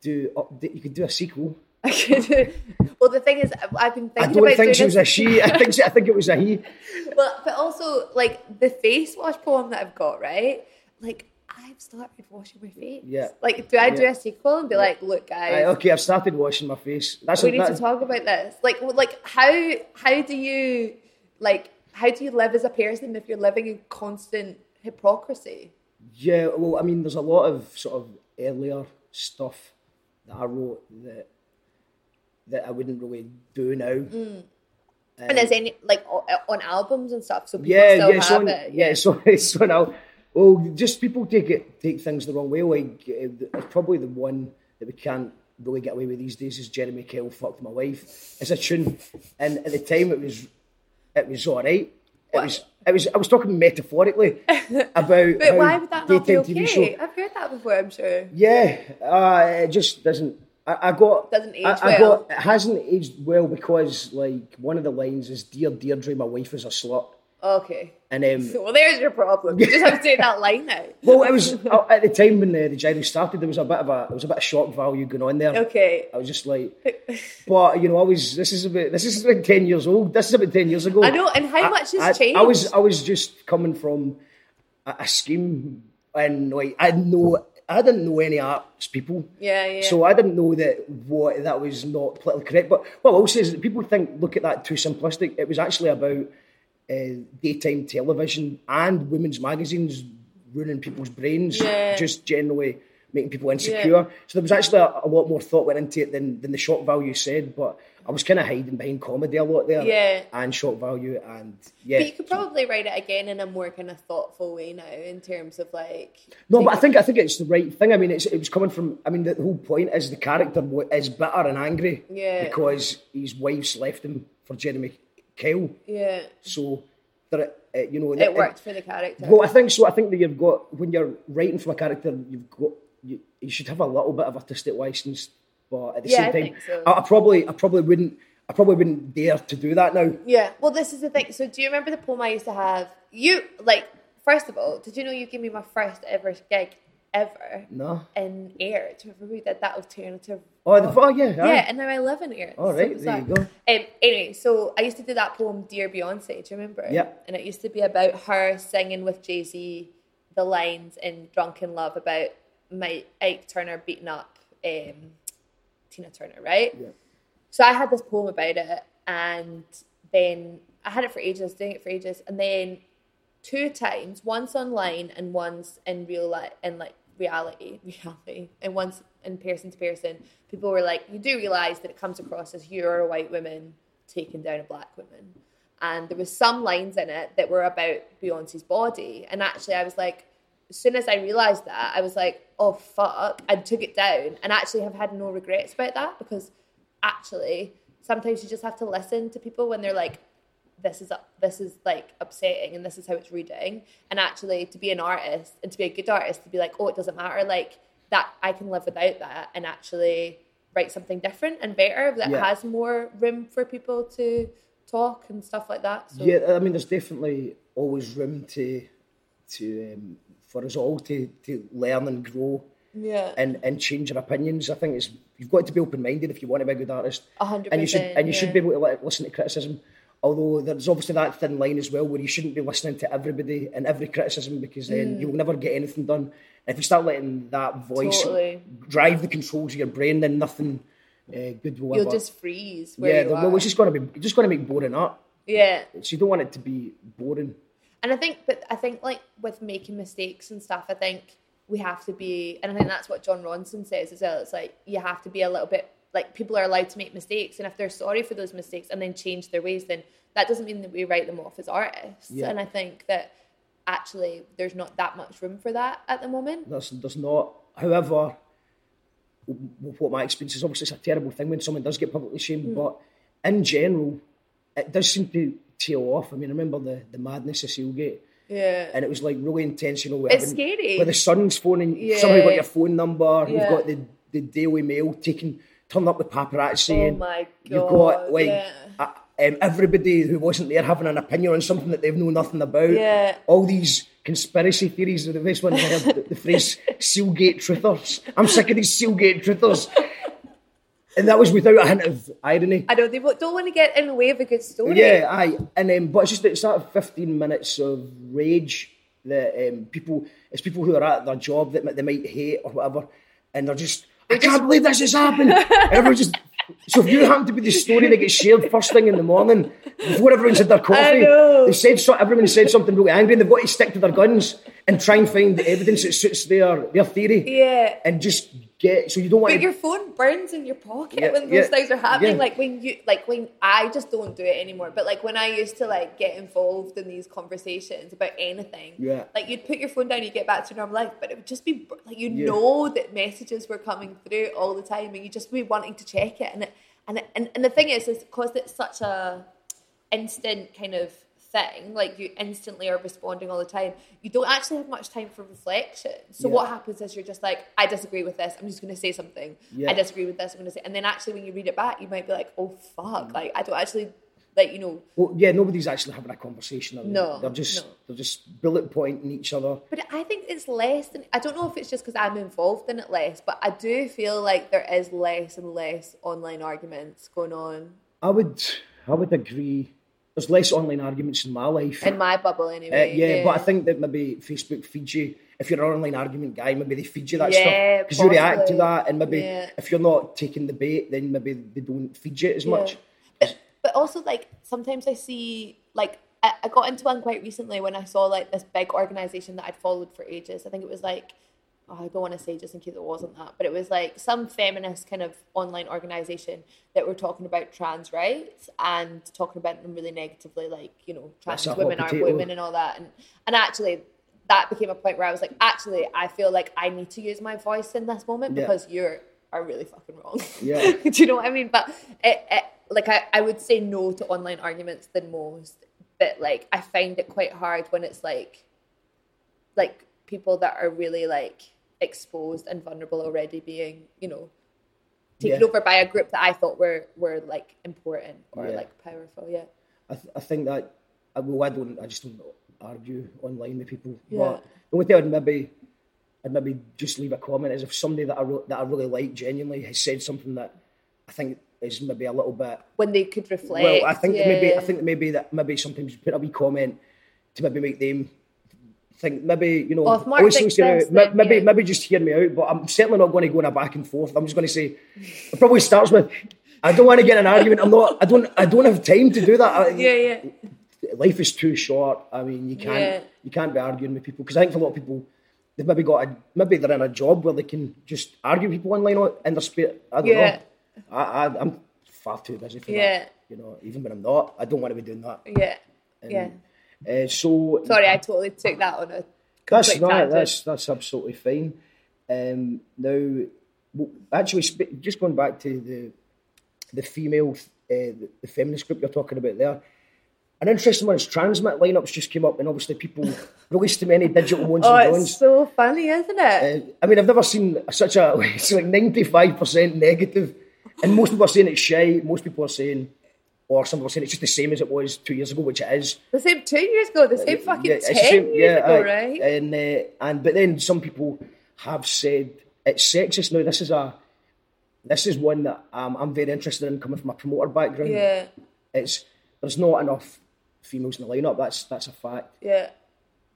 do. You could do a sequel. well, the thing is, I've been thinking. I don't about think she was a she. I think she, I think it was a he. Well, but also like the face wash poem that I've got, right? Like I've started washing my face. Yeah. Like, do I do Yeah. a sequel and be like, look, guys, Right, okay, I've started washing my face. That's we a, need to talk about this. Like, like how how do you like how do you live as a person if you're living in constant hypocrisy? Yeah, well, I mean, there's a lot of sort of earlier stuff that I wrote that that I wouldn't really do now. Mm. and there's any like on albums and stuff, so people yeah, still yeah, have it's on, it. yeah, so it's on out. Well, just people take it take things the wrong way. Like uh, it's probably the one that we can't really get away with these days is Jeremy Kyle fucked my wife. It's a tune, and at the time it was it was all right. It What? was it was I was talking metaphorically about But why would that not be TV show. okay? I've heard that before. I'm sure. Yeah, uh, it just doesn't. I, I got Doesn't age I, I well. got it hasn't aged well because like one of the lines is "Dear Deidre, my wife is a slut," Okay. and um, Well, there's your problem. You just have to say that line now. well, it was uh, at the time when the, the gyro started. There was a bit of a there was a bit of shock value going on there. Okay. I was just like, but you know, I was this is about this is about ten years old. This is about ten years ago. I know, and how much has I, changed? I was I was just coming from a, a scheme and like I know I didn't know any arts people. Yeah, yeah. So I didn't know that what that was not politically correct. But what I will say is that people think look at that too simplistic. It was actually about uh, daytime television and women's magazines ruining people's brains. Yeah. Just generally making people insecure. So there was actually a, a lot more thought went into it than, than the shock value said. But I was kind of hiding behind comedy a lot there, Yeah. and shock value, and yeah. But you could probably write it again in a more kind of thoughtful way now, in terms of like. No, but I think I think it's the right thing. I mean, it's, it was coming from. I mean, the whole point is the character is bitter and angry Yeah. because his wife's left him for Jeremy Kyle. Yeah, So there, uh, you know, it worked for the character. Well, I think so. I think that you've got when you're writing for a character, you've got you, you should have a little bit of artistic license, but at the Yeah, same I time, so. I, I probably I probably wouldn't I probably wouldn't dare to do that now. Yeah, well, this is the thing. So, do you remember the poem I used to have? You like, first of all, did you know you gave me my first ever gig ever No. in Ayr? Do you remember we did that alternative? Oh, the, oh yeah. Yeah, and now I live in Ayr. All right, So there you go. Um, anyway, so I used to do that poem, Dear Beyonce. Do you remember? Yeah. And it used to be about her singing with Jay Z the lines in Drunk in Love about Mike Ike Turner beating up um, Tina Turner, right? Yeah. So I had this poem about it, and then I had it for ages, doing it for ages, and then two times, once online and once in real life, in like reality, reality, and once in person to person, people were like, "You do realize that it comes across as you're a white woman taking down a black woman," and there was some lines in it that were about Beyonce's body, and actually, I was like. As soon as I realized that, I was like, "Oh fuck!" I took it down, and actually have had no regrets about that because actually sometimes you just have to listen to people when they're like this is this is like upsetting and this is how it's reading and actually to be an artist and to be a good artist to be like oh it doesn't matter like that I can live without that and actually write something different and better that Yeah. has more room for people to talk and stuff like that so Yeah, I mean, there's definitely always room to to um, for us all to to learn and grow yeah and and change our opinions. I think it's you've got to be open minded if you want to be a good artist. A hundred And you should and you should be able to li- listen to criticism. Although there's obviously that thin line as well where you shouldn't be listening to everybody and every criticism because then Mm. you'll never get anything done. And if you start letting that voice Totally. drive the controls of your brain, then nothing uh, good will happen. you'll ever. just freeze where yeah, you well, it's just going to be just going to make boring art. yeah So you don't want it to be boring. And I think, but I think like with making mistakes and stuff, I think we have to be, and I think that's what Jon Ronson says as well. It's like you have to be a little bit like people are allowed to make mistakes, and if they're sorry for those mistakes and then change their ways, then that doesn't mean that we write them off as artists. Yeah. And I think that actually there's not that much room for that at the moment. There's, there's not. However, what my experience is, obviously, it's a terrible thing when someone does get publicly shamed, Hmm. but in general, it does seem to tail off. I mean, I remember the, the madness of Sealgate, Yeah. and it was like really intentional. with It's scary. Where the son's phoning, Yeah. somebody got your phone number, yeah. you've got the, the Daily Mail taking, turning up with paparazzi. Oh my You've got God, like yeah. uh, um, everybody who wasn't there having an opinion on something that they've known nothing about. Yeah. All these conspiracy theories. The best one I heard the, the phrase "Sealgate truthers." I'm sick of these Sealgate truthers. And that was without a hint of irony. I don't. They don't want to get in the way of a good story. Yeah, aye. And um, but it's just it's that 15 minutes of rage that um, people it's people who are at their job that they might hate or whatever, and they're just I can't believe this has happened. everyone just so if you happen to be the story that gets shared first thing in the morning before everyone's had their coffee, know. they said so, everyone said something really angry, and they've got to stick to their guns and try and find the evidence that suits their their theory. Yeah. and just get so you don't want But to your phone burns in your pocket Yeah, when those yeah, things are happening. yeah. Like when you, like when I just don't do it anymore. But like when I used to like get involved in these conversations about anything, Yeah. like you'd put your phone down, you get back to normal life, but it would just be like you know that messages were coming through all the time, and you just be wanting to check it. And it, and it, and and the thing is, is because it's such a instant kind of thing like you instantly are responding all the time you don't actually have much time for reflection so Yeah. what happens is you're just like i disagree with this i'm just going to say something Yeah. i disagree with this i'm going to say and then actually when you read it back you might be like oh fuck mm. like i don't actually like you know Well, yeah, nobody's actually having a conversation. They? No, they're just no. they're just bullet pointing each other. but i think it's less than i don't know if it's just because i'm involved in it less but i do feel like there is less and less online arguments going on I would I would agree. There's less online arguments in my life. in my bubble Uh, anyway yeah, but I think that maybe Facebook feeds you. If you're an online argument guy, maybe they feed you that Yeah, stuff because you react to that, and maybe Yeah. if you're not taking the bait, then maybe they don't feed you as much. But, but also, like, sometimes I see, like, I, I got into one quite recently when I saw, like, this big organization that I'd followed for ages. I think it was, like, I don't want to say just in case it wasn't that, but it was like some feminist kind of online organization that were talking about trans rights and talking about them really negatively, like you know, trans That's a hot women aren't women and all that, and and actually. That became a point where I was like, actually, I feel like I need to use my voice in this moment Yeah. because you're are really fucking wrong. Yeah. Do you know what I mean? But it, it, like I, I would say no to online arguments than most. But like I find it quite hard when it's like like people that are really like exposed and vulnerable already being, you know, taken Yeah. over by a group that I thought were were like important or Yeah. like powerful. Yeah. I, th- I think that I, well, I don't. I just don't argue online with people. Yeah. But the only thing I'd maybe, I'd maybe just leave a comment is if somebody that I re- that I really like genuinely has said something that I think is maybe a little bit. When they could reflect. well, I think that maybe I think maybe that maybe sometimes you put a wee comment to maybe make them think maybe you know. Well, if Mark always thinks seems to- then, maybe yeah. maybe just hear me out, but I'm certainly not going to go in a back and forth. I'm just going to say it probably starts with. I don't want to get in an argument. I'm not. I don't. I don't have time to do that. I- Yeah, yeah. life is too short. I mean, you can't Yeah. you can't be arguing with people because I think for a lot of people, they've maybe got a maybe they're in a job where they can just argue with people online on- in their spare. I don't Yeah. know. I, I I'm far too busy for Yeah. that. You know, even when I'm not, I don't want to be doing that. Yeah. Yeah. Uh, so Sorry, I totally took that on a that's not tangent. that's that's absolutely fine. Um, now, actually, sp- just going back to the the female, uh, the, feminist group you're talking about there. An interesting one is TRNSMT lineups just came up, and obviously people released too many digital ones Oh, and it's so funny, isn't it? Uh, I mean, I've never seen such a it's like ninety five percent negative, and most people are saying it's shy. Most people are saying, or some people saying it's just the same as it was two years ago, which it is. the same two years ago, the same fucking Yeah, ten same- years yeah, ago, aye. right? And uh, and but then some people have said it's sexist. Now this is a this is one that um, I'm very interested in coming from a promoter background. yeah, It's there's not enough females in the lineup. That's that's a fact. yeah.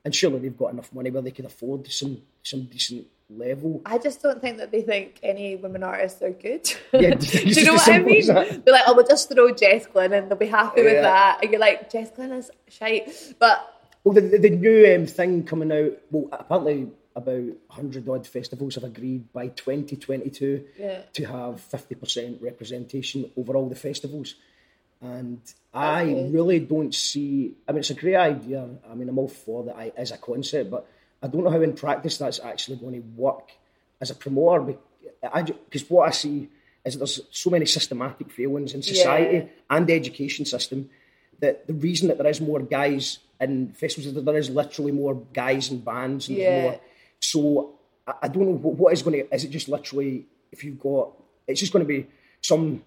And surely they've got enough money where they can afford some some decent level. I just don't think that they think any women artists are good. Yeah, Do you know what I mean? They're like, oh, we'll just throw Jess Glynne and they'll be happy with that. And you're like, Jess Glynne is shite. But Well, the, the, the new um, thing coming out, well, apparently about 100 odd festivals have agreed by 2022 Yeah. to have 50% representation over all the festivals. And I really don't see, I mean, it's a great idea. I mean, I'm all for that as a concept, but I don't know how in practice that's actually going to work as a promoter. Because what I see is that there's so many systematic failings in society Yeah. and the education system that the reason that there is more guys in festivals is that there is literally more guys in bands and Yeah. more. So I, I don't know what, what is going to. Is it just literally if you've got? It's just going to be some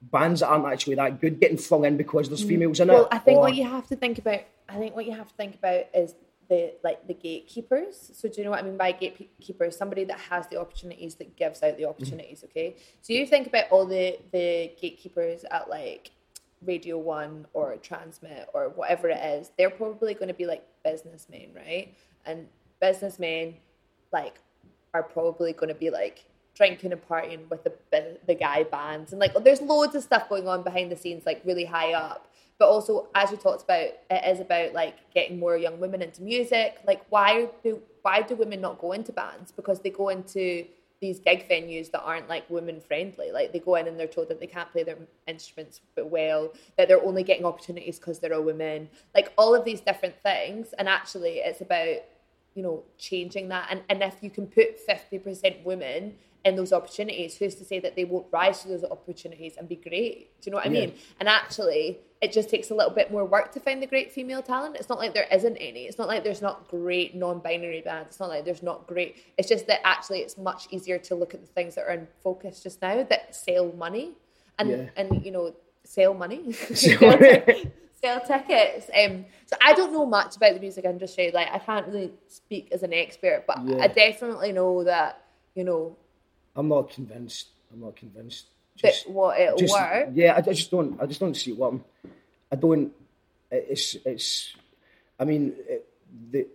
bands that aren't actually that good getting flung in because there's females in Mm. well, it. I think or- what you have to think about, I think what you have to think about is the like the gatekeepers. So do you know what I mean by gatekeepers? Somebody that has the opportunities that gives out the mm-hmm. opportunities. Okay, so you think about all the the gatekeepers at like Radio One or TRNSMT or whatever it is. They're probably going to be like businessmen, right? And businessmen like are probably going to be like drinking and partying with the the- the guy bands and like there's loads of stuff going on behind the scenes like really high up but also as you talked about it is about like getting more young women into music. Like why do why do women not go into bands? Because they go into these gig venues that aren't like women friendly. Like they go in and they're told that they can't play their instruments well that they're only getting opportunities because they're a woman. Like all of these different things. And actually it's about you know, changing that. And, and if you can put 50% women in those opportunities, who's to say that they won't rise to those opportunities and be great? Do you know what I Yeah. mean? And actually, it just takes a little bit more work to find the great female talent. It's not like there isn't any. It's not like there's not great non-binary bands. It's not like there's not great. It's just that actually it's much easier to look at the things that are in focus just now that sell money and Yeah. and you know sell money. Sell tickets. Um, so I don't know much about the music industry. Like I can't really speak as an expert, but Yeah. I definitely know that you know I'm not convinced. I'm not convinced. that what it'll just- work. Yeah, I, I just don't. I just don't see it working. I don't. It's it's. I mean, it, the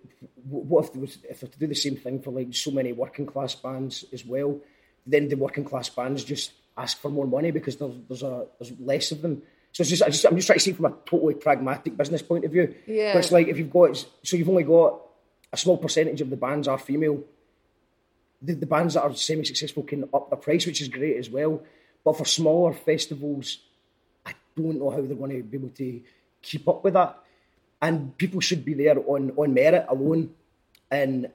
what if there was if they to do the same thing for like so many working class bands as well? Then the working class bands just ask for more money because there's there's a there's less of them. So it's just, I just I'm just trying to see from a totally pragmatic business point of view. Yeah. But it's like if you've got so you've only got a small percentage of the bands are female. The, the bands that are semi-successful can up their price, which is great as well. But for smaller festivals, I don't know how they're going to be able to keep up with that. And people should be there on, on merit alone. And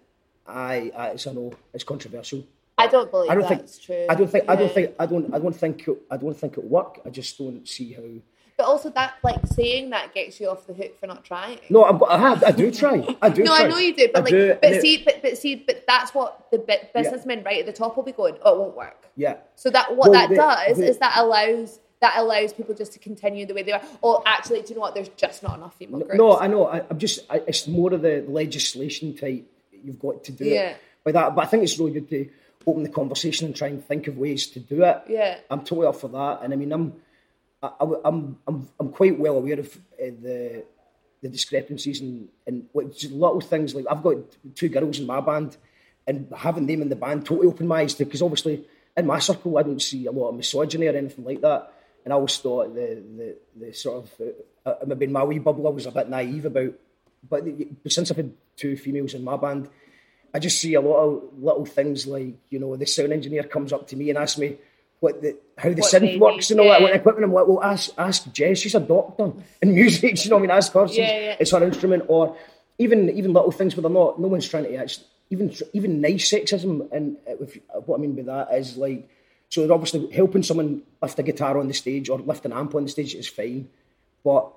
I, I it's a no. It's controversial. I don't believe I don't that's think. true. I don't think. I don't think. I don't. I don't think. It, I don't think it work. I just don't see how. But also that, like, saying that gets you off the hook for not trying. No, I've got. I have. I do try. I do. No, try. I know you do, but I like, do, but it- see, but, but see, but that's what the bu- businessmen right at the top will be going. Oh, it won't work. Yeah. So that what Well, that the- does the- is that allows that allows people just to continue the way they are. Or actually, do you know what? There's just not enough female groups. No, I know. I, I'm just. I, it's more of the legislation type. You've got to do Yeah. it by that. But I think it's really good to open the conversation and try and think of ways to do it. Yeah. I'm totally up for that. And I mean, I'm, I, I- I'm, I'm, I'm quite well aware of uh, the, the discrepancies and and little things. Like I've got two girls in my band, and having them in the band totally opened my eyes to because obviously in my circle I don't see a lot of misogyny or anything like that. And I always thought the the, the sort of uh, uh, maybe in my wee bubble I was a bit naive about. But the- since I've had two females in my band, I just see a lot of little things like you know the sound engineer comes up to me and asks me what the how the What synth works need, and all that what equipment. I'm like, well, ask ask Jess. She's a doctor in music. You know what I mean? Ask her. Yeah, yeah. It's her instrument. Or even even little things where they're not. No one's trying to actually even even nice sexism. And uh, if, uh, what I mean by that is like. So they're obviously helping someone lift a guitar on the stage or lift an amp on the stage is fine, but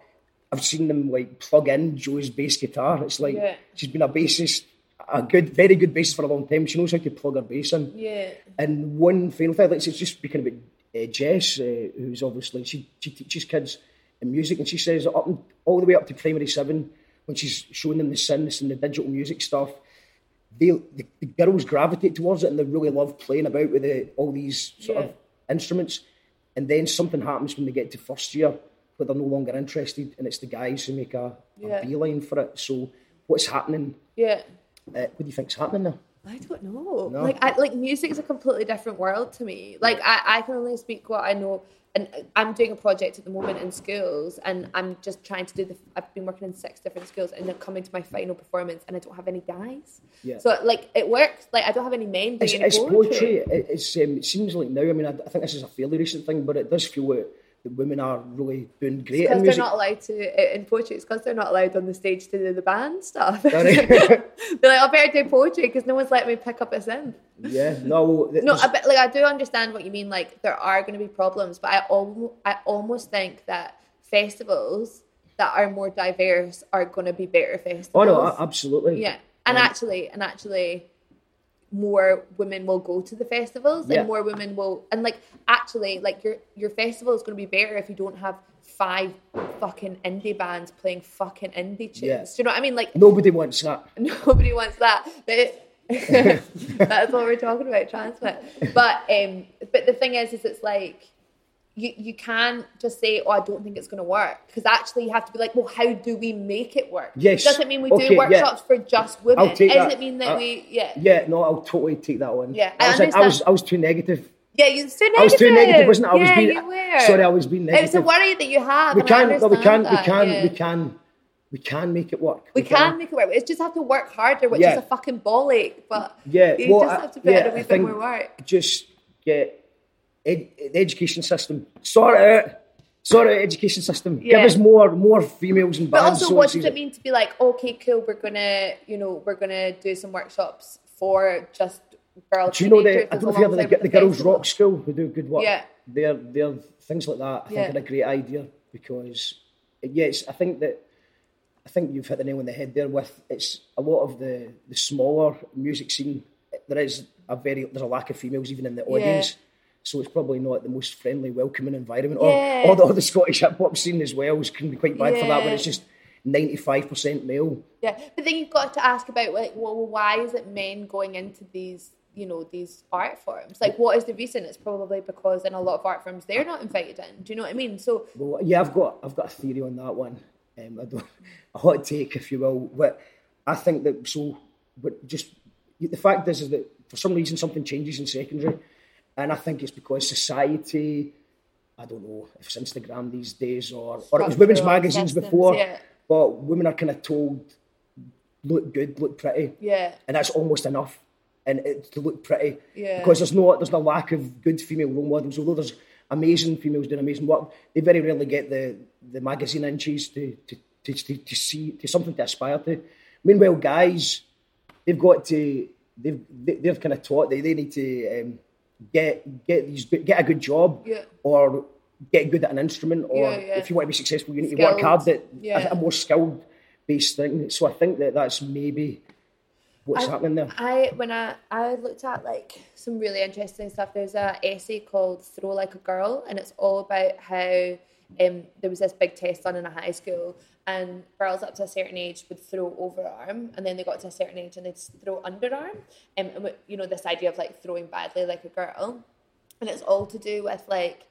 I've seen them like plug in Joe's bass guitar. It's like Yeah. she's been a bassist, a good, very good bassist for a long time. She knows how to plug her bass in. Yeah. And one final thing, like, it's just speaking about uh, Jess, uh, who's obviously she, she teaches kids in music, and she says up and, all the way up to primary seven, when she's showing them the synths and the digital music stuff, they the, the girls gravitate towards it and they really love playing about with the, all these sort Yeah. of instruments. And then something happens when they get to first year where they're no longer interested, and it's the guys who make a, Yeah. a beeline for it. So what's happening? Yeah. Uh, what do you think's happening there? I don't know. No. Like, I, like music is a completely different world to me. Like, I, I can only speak what I know. And I'm doing a project at the moment in schools, and I'm just trying to do the. I've been working in six different schools, and they're coming to my final performance, and I don't have any guys. Yeah. So like, it works. Like, I don't have any men doing It's, any it's poetry. poetry. It, it's, um, it seems like now. I mean, I, I think this is a fairly recent thing, but it does feel that the women are really doing great Because they're not allowed to in poetry. It's because they're not allowed on the stage to do the band stuff. Sorry. they're like, I better do poetry because no one's letting me pick up a synth. yeah, no, No, I, but, like I do understand what you mean. Like there are going to be problems, but I almost, I almost think that festivals that are more diverse are going to be better festivals. oh no, absolutely. yeah, and um, actually, and actually, more women will go to the festivals, Yeah. and more women will, and like actually, like your your festival is going to be better if you don't have five fucking indie bands playing fucking indie tunes. Yeah. Do you know what I mean? Like Nobody wants that. Nobody wants that. But that's what we're talking about, TRNSMT. But um, but the thing is, is it's like you you can't just say, "Oh, I don't think it's going to work," because actually you have to be like, "Well, how do we make it work?" Yes. Does it mean we Okay, do yeah. workshops for just women? I'll take that. it mean that Uh, we? Yeah. Yeah, no, I'll totally take that one. Yeah, I I was, like- I was. I was too negative. Yeah, you're too negative. I was too negative, wasn't I? I was being, you were. Sorry, I was being negative. It's a worry that you have. we can, no, we understand can, we can, yeah. we can, we can make it work. We can make it work. We just have to work harder, which Yeah. is a fucking ball ache. But Yeah, you well, just I- have to put yeah, in a bit more work. Just get ed, the education system. Sort it out. Sort out education system. Yeah. Give us more, more females in But also, so what does it mean to be like, okay, cool, we're gonna, you know, we're gonna do some workshops for just girls. Do you know the? I don't know if you have alongside the, the girls rock school who do good work. Yeah. they're they're things like that. I think are a great idea because yes, I think that I think you've hit the nail on the head there. With it's a lot of the the smaller music scene. There is a very there's a lack of females even in the audience. So it's probably not the most friendly, welcoming environment. Yeah. Or, or, the, or the Scottish hip hop scene as well is can be quite bad for that, when it's just ninety five percent male. Yeah, but then you've got to ask about like, well, why is it men going into these, you know, these art forms? Like, what is the reason? It's probably because in a lot of art forms they're not invited in. Do you know what I mean? So Well, yeah, I've got I've got a theory on that one. Um, I don't a hot take, if you will. But I think that so, but just the fact is, is that for some reason something changes in secondary, and I think it's because society. I don't know if it's Instagram these days or or it was women's magazines before, yeah. but women are kind of told look good, look pretty, yeah, and that's almost enough. and it, to look pretty. Yeah. Because there's no there's no lack of good female role models. Although there's amazing females doing amazing work, they very rarely get the, the magazine inches to to, to, to, to see to something to aspire to. Meanwhile, guys, they've got to they've they, they've kind of taught they, they need to um, get get these get a good job Yeah. or get good at an instrument or Yeah, yeah. if you want to be successful you need to work hard at a, a more skilled based thing so I think that that's maybe what's I- happening there I when I I looked at like some really interesting stuff. There's a essay called "Throw Like a Girl," and it's all about how um, there was this big test done in a high school, and girls up to a certain age would throw overarm, and then they got to a certain age and they'd throw underarm, um, and you know this idea of like throwing badly like a girl, and it's all to do with like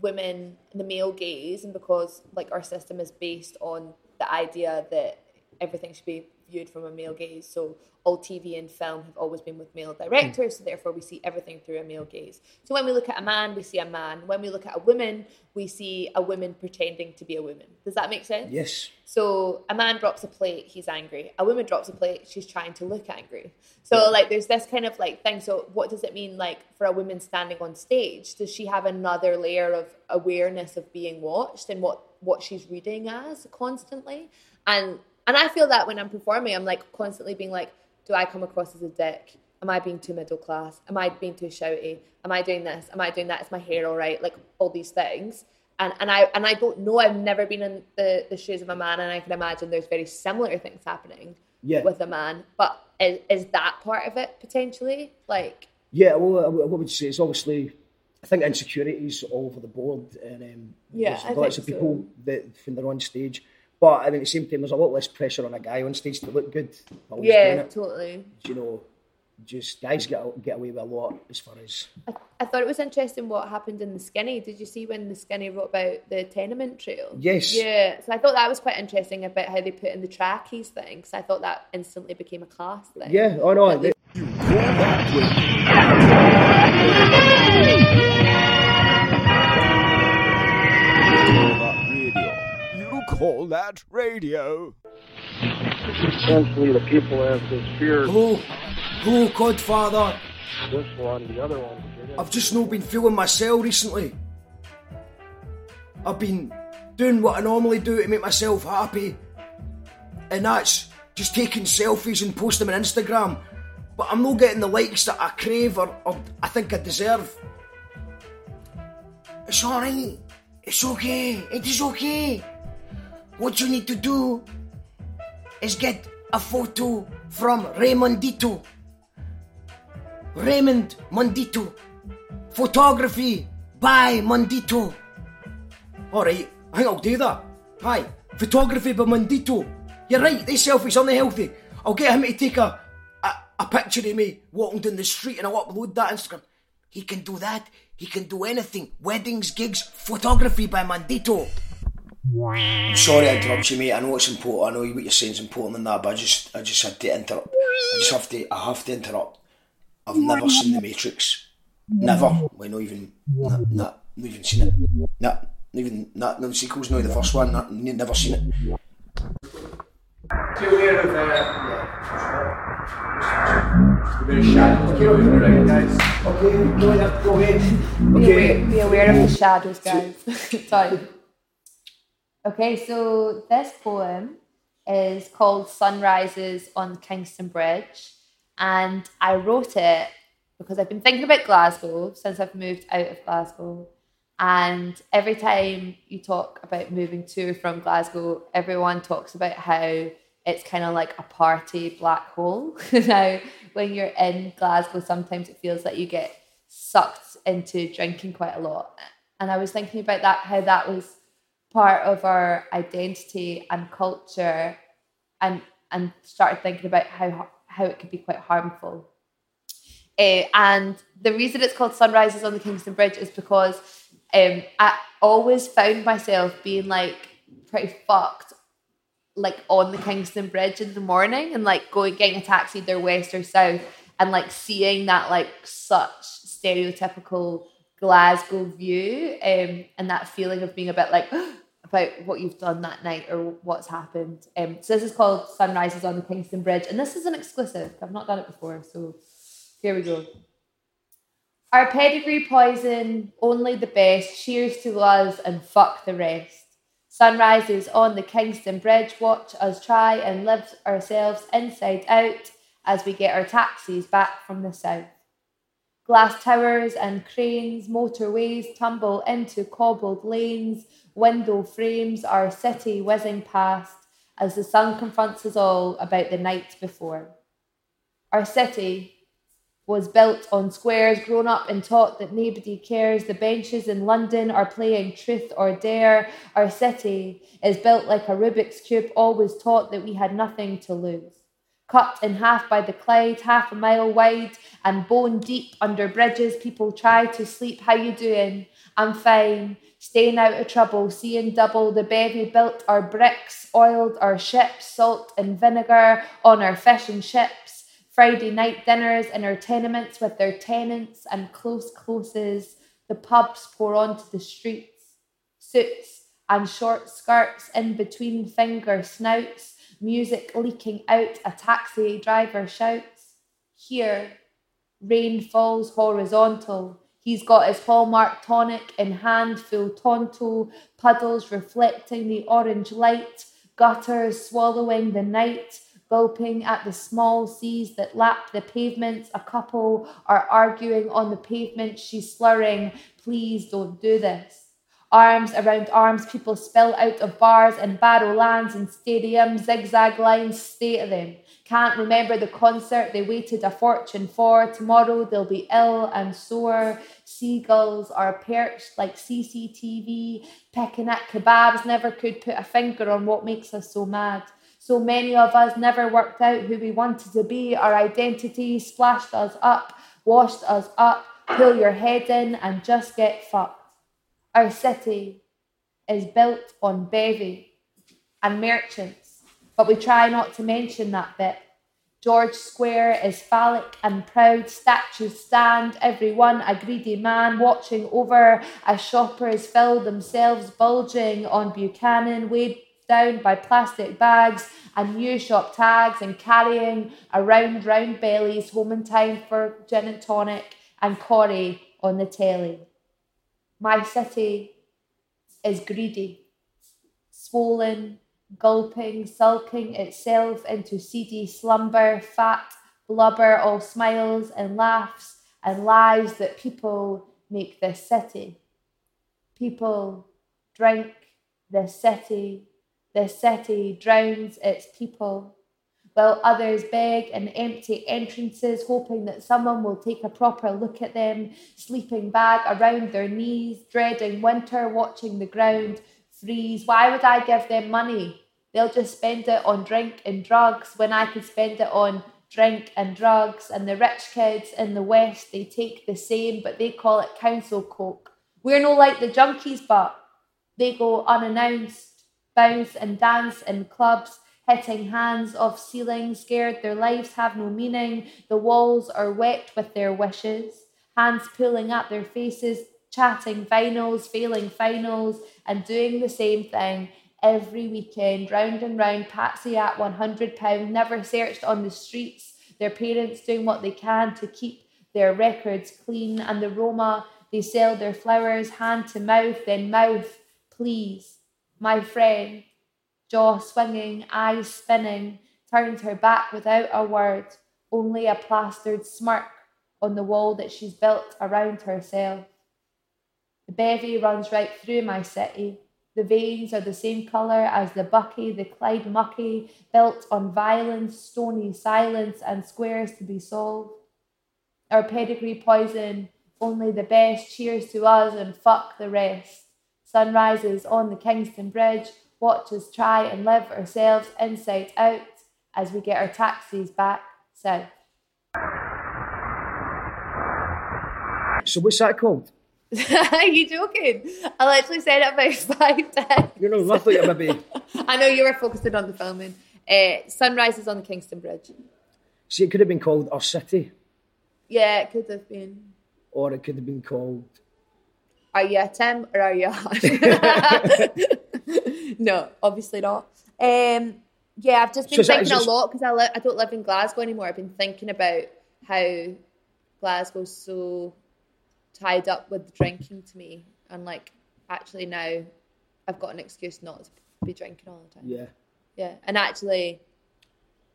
women the male gaze and because like our system is based on the idea that everything should be viewed from a male gaze so all tv and film have always been with male directors so therefore we see everything through a male gaze so when we look at a man we see a man when we look at a woman we see a woman pretending to be a woman does that make sense yes so a man drops a plate, he's angry. A woman drops a plate, she's trying to look angry. So like there's this kind of like thing. So what does it mean like for a woman standing on stage? Does she have another layer of awareness of being watched and what what she's reading as constantly? And and I feel that when I'm performing, I'm like constantly being like, do I come across as a dick? Am I being too middle class? Am I being too shouty? Am I doing this? Am I doing that? Is my hair all right? Like all these things and and I and I don't know. I've never been in the, the shoes of a man, and I can imagine there's very similar things happening Yeah. with a man. But is, is that part of it potentially? Like, yeah well I- what would you say it's obviously I think insecurities all over the board and um, Yeah, there's lots of people that when they're on stage but I mean, at the same time there's a lot less pressure on a guy on stage to look good while he's doing yeah, it. totally. you know just guys get get away with a lot as far as I, I thought it was interesting what happened in the skinny. Did you see when the skinny wrote about the tenement trail? Yes. Yeah. So I thought that was quite interesting about how they put in the trackies thing. Because I thought that instantly became a class thing. yeah oh no they, call that radio. You call that radio. Essentially, the people have this fear. hello hello Godfather This one, the other one. I've just not been feeling myself recently. I've been doing what I normally do to make myself happy, and that's just taking selfies and posting them on Instagram. But I'm not getting the likes that I crave or, or I think I deserve. It's alright. It's okay. It is okay. What you need to do is get a photo from Raymondito. Raymond Mondito. Photography by Mondito. Alright, I think I'll do that. Hi, photography by Mondito. You're right, these selfies aren't healthy. I'll get him to take a, a, a picture of me walking down the street and I'll upload that Instagram. He can do that. He can do anything. Weddings, gigs, photography by Mondito. I'm sorry I interrupt you, mate. I know it's important. I know what you're saying is important and that, but I just, I just had to interrupt. I just have to, I have to interrupt. I've never seen The Matrix. Never. Well, not even, not, not, even seen it. Not, not even, not, no sequels, no, the first one, not, never seen it. Be aware of uh, a bit of shadows. Guys. Okay, Okay. be aware of the shadows, guys. Sorry. Okay, so this poem is called Sunrises on Kingston Bridge, and I wrote it because I've been thinking about Glasgow since I've moved out of Glasgow. And every time you talk about moving to or from Glasgow, everyone talks about how it's kind of like a party black hole. now, when you're in Glasgow, sometimes it feels like you get sucked into drinking quite a lot. And I was thinking about that, how that was part of our identity and culture, and and started thinking about how how it could be quite harmful. Uh, and the reason it's called Sunrises on the Kingston Bridge is because um, I always found myself being like pretty fucked, like on the Kingston Bridge in the morning, and like going getting a taxi either west or south, and like seeing that like such stereotypical Glasgow view, um, and that feeling of being a bit like about what you've done that night or what's happened. Um, so this is called Sunrises on the Kingston Bridge, and this is an exclusive. I've not done it before, so Here we go. Our pedigree poison, only the best. Cheers to us and fuck the rest. Sunrises on the Kingston Bridge. Watch us try and live ourselves inside out as we get our taxis back from the south. Glass towers and cranes, motorways tumble into cobbled lanes, window frames, our city whizzing past as the sun confronts us all about the night before. Our city was built on squares, grown up and taught that nobody cares. The benches in London are playing truth or dare. Our city is built like a Rubik's Cube, always taught that we had nothing to lose. Cut in half by the Clyde, half a mile wide, and bone deep under bridges, people try to sleep. How you doing? I'm fine. Staying out of trouble, seeing double. The bevy built our bricks, oiled our ships, salt and vinegar on our fish and ships. Friday night dinners in our tenements with their tenants and close closes. The pubs pour onto the streets. Suits and short skirts in between finger snouts. Music leaking out, a taxi driver shouts. Here, rain falls horizontal. He's got his hallmark tonic in hand, full tonto, puddles reflecting the orange light, gutters swallowing the night, gulping at the small seas that lap the pavements. A couple are arguing on the pavement. She's slurring, Please don't do this. Arms around arms, people spill out of bars and barrowlands and stadiums, zigzag lines, stay to them. Can't remember the concert they waited a fortune for. Tomorrow they'll be ill and sore. Seagulls are perched like CCTV, pecking at kebabs, never could put a finger on what makes us so mad. So many of us never worked out who we wanted to be. Our identity splashed us up, washed us up. Pull your head in and just get fucked. Our city is built on bevy and merchants, but we try not to mention that bit. George Square is phallic and proud. Statues stand, everyone a greedy man watching over as shoppers fill themselves, bulging on Buchanan, weighed down by plastic bags and new shop tags, and carrying around round bellies home in time for gin and tonic and Corrie on the telly. My city is greedy, swollen, gulping, sulking itself into seedy slumber, fat blubber, all smiles and laughs and lies that people make this city. People drink this city, this city drowns its people, while others beg in empty entrances, hoping that someone will take a proper look at them, sleeping bag around their knees, dreading winter, watching the ground freeze. Why would I give them money? They'll just spend it on drink and drugs when I could spend it on drink and drugs. And the rich kids in the West, they take the same, but they call it council coke. We're no like the junkies, but they go unannounced, bounce and dance in clubs hitting hands off ceilings, scared their lives have no meaning. The walls are wet with their wishes, hands pulling at their faces, chatting finals, failing finals, and doing the same thing every weekend, round and round, Patsy at £100, never searched on the streets, their parents doing what they can to keep their records clean, and the Roma, they sell their flowers hand to mouth, then mouth, please, my friend, jaw swinging, eyes spinning, turned her back without a word, only a plastered smirk on the wall that she's built around herself. The bevy runs right through my city. The veins are the same colour as the Bucky, the Clyde Mucky, built on violence, stony silence, and squares to be solved. Our pedigree poison, only the best, cheers to us and fuck the rest. Sunrises on the Kingston Bridge, watch us try and live ourselves inside out as we get our taxis back south. So what's that called? Are you joking? I literally said it about five times. You know, roughly maybe. I know you were focusing on the filming. Uh, Sunrises on the Kingston Bridge. See, it could have been called Our City, Yeah, it could have been. or it could have been called. Are you a Tim or are you a? No, obviously not. Um, yeah, I've just been So thinking is a lot because I, li- I don't live in Glasgow anymore. I've been thinking about how Glasgow's so tied up with drinking to me, and like actually now, I've got an excuse not to be drinking all the time. Yeah. Yeah, and actually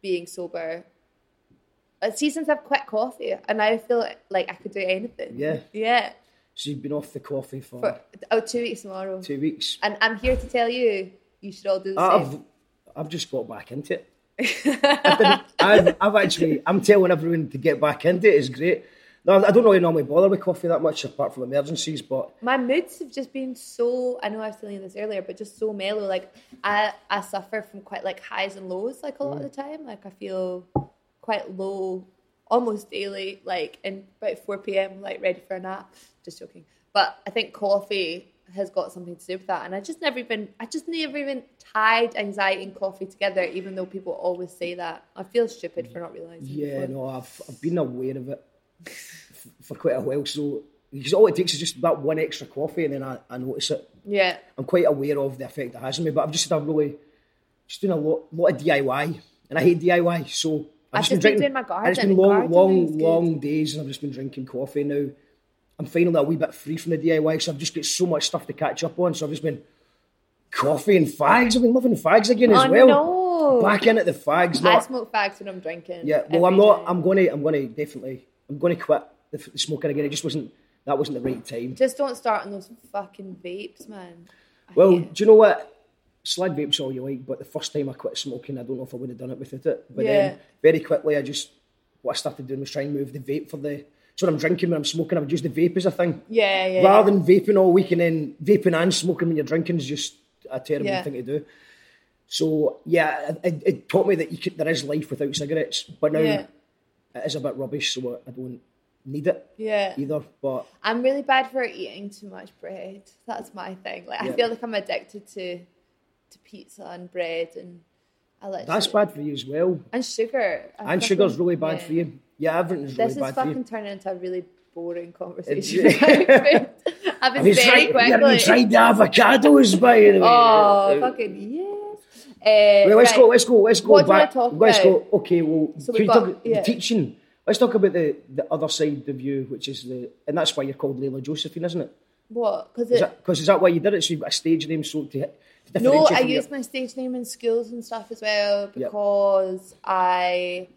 being sober. See, since I've quit coffee, and I feel like I could do anything. Yeah. Yeah. So you've been off the coffee for, For oh, two weeks tomorrow. two weeks. And I'm here to tell you, you should all do the I've same. I've just got back into it. I didn't- I've, I've actually I'm telling everyone to get back into it. It's great. No, I don't really normally bother with coffee that much apart from emergencies, but My moods have just been so. I know I was telling you this earlier, but just so mellow. Like I, I suffer from quite like highs and lows, like a lot of mm. the time. Like I feel quite low almost daily. Like in about four p.m. Like ready for a nap. Just joking. But I think coffee has got something to do with that, and I just never even. I just never even tied anxiety and coffee together, even though people always say that. I feel stupid for not realizing. yeah, no, I've I've been aware of it for quite a while. So because all it takes is just that one extra coffee, and then I, I notice it. Yeah. I'm quite aware of the effect it has on me, but I've just had a really just doing a lot, lot of DIY, and I hate DIY. So I've just been drinking- doing my and It's garden, been long, long, long days, and I've just been drinking coffee now. I'm finally a wee bit free from the DIY, so I've just got so much stuff to catch up on. So I've just been coffee and fags. I've been loving fags again as Oh, well. no. Back in at the fags. Now. I smoke fags when I'm drinking. yeah, well, I'm not. day. I'm gonna. I'm gonna definitely. I'm gonna quit the, the smoking again. It just wasn't. That wasn't the right time. Just don't start on those fucking vapes, man. I Well, do you know what? Slag vapes all you like, but the first time I quit smoking, I don't know if I would have done it without it. But Yeah. then very quickly, I just what I started doing was trying to move the vape for the. So when I'm drinking, when I'm smoking, I would use the vape as a thing. yeah, yeah. Rather than vaping all week and then vaping and smoking when you're drinking is just a terrible Yeah. thing to do. So yeah, it, it taught me that you could, there is life without cigarettes, but now Yeah. it is a bit rubbish, so I don't need it Yeah. either. But I'm really bad for eating too much bread. That's my thing. Like Yeah. I feel like I'm addicted to to pizza and bread and I like that's bad for you as well. and sugar. I And sugar's really bad yeah. for you. Yeah, everything's This really bad for you. This is fucking turning into a really boring conversation. About. I've been Have very tried, quickly. have you tried the avocados, by the way? Oh, fucking yes. Uh, Well, let's right. go. Let's go. Let's go What back. let's about? go. Okay. Well, So can got- talk yeah. the teaching? Let's talk about the the other side of you, which is the, and that's why you're called Leyla Josephine, isn't it? What? Because Is it. that because is that why you did it? So you've got a stage name, so to, to No, I use my stage name in schools and stuff as well Yep. because I.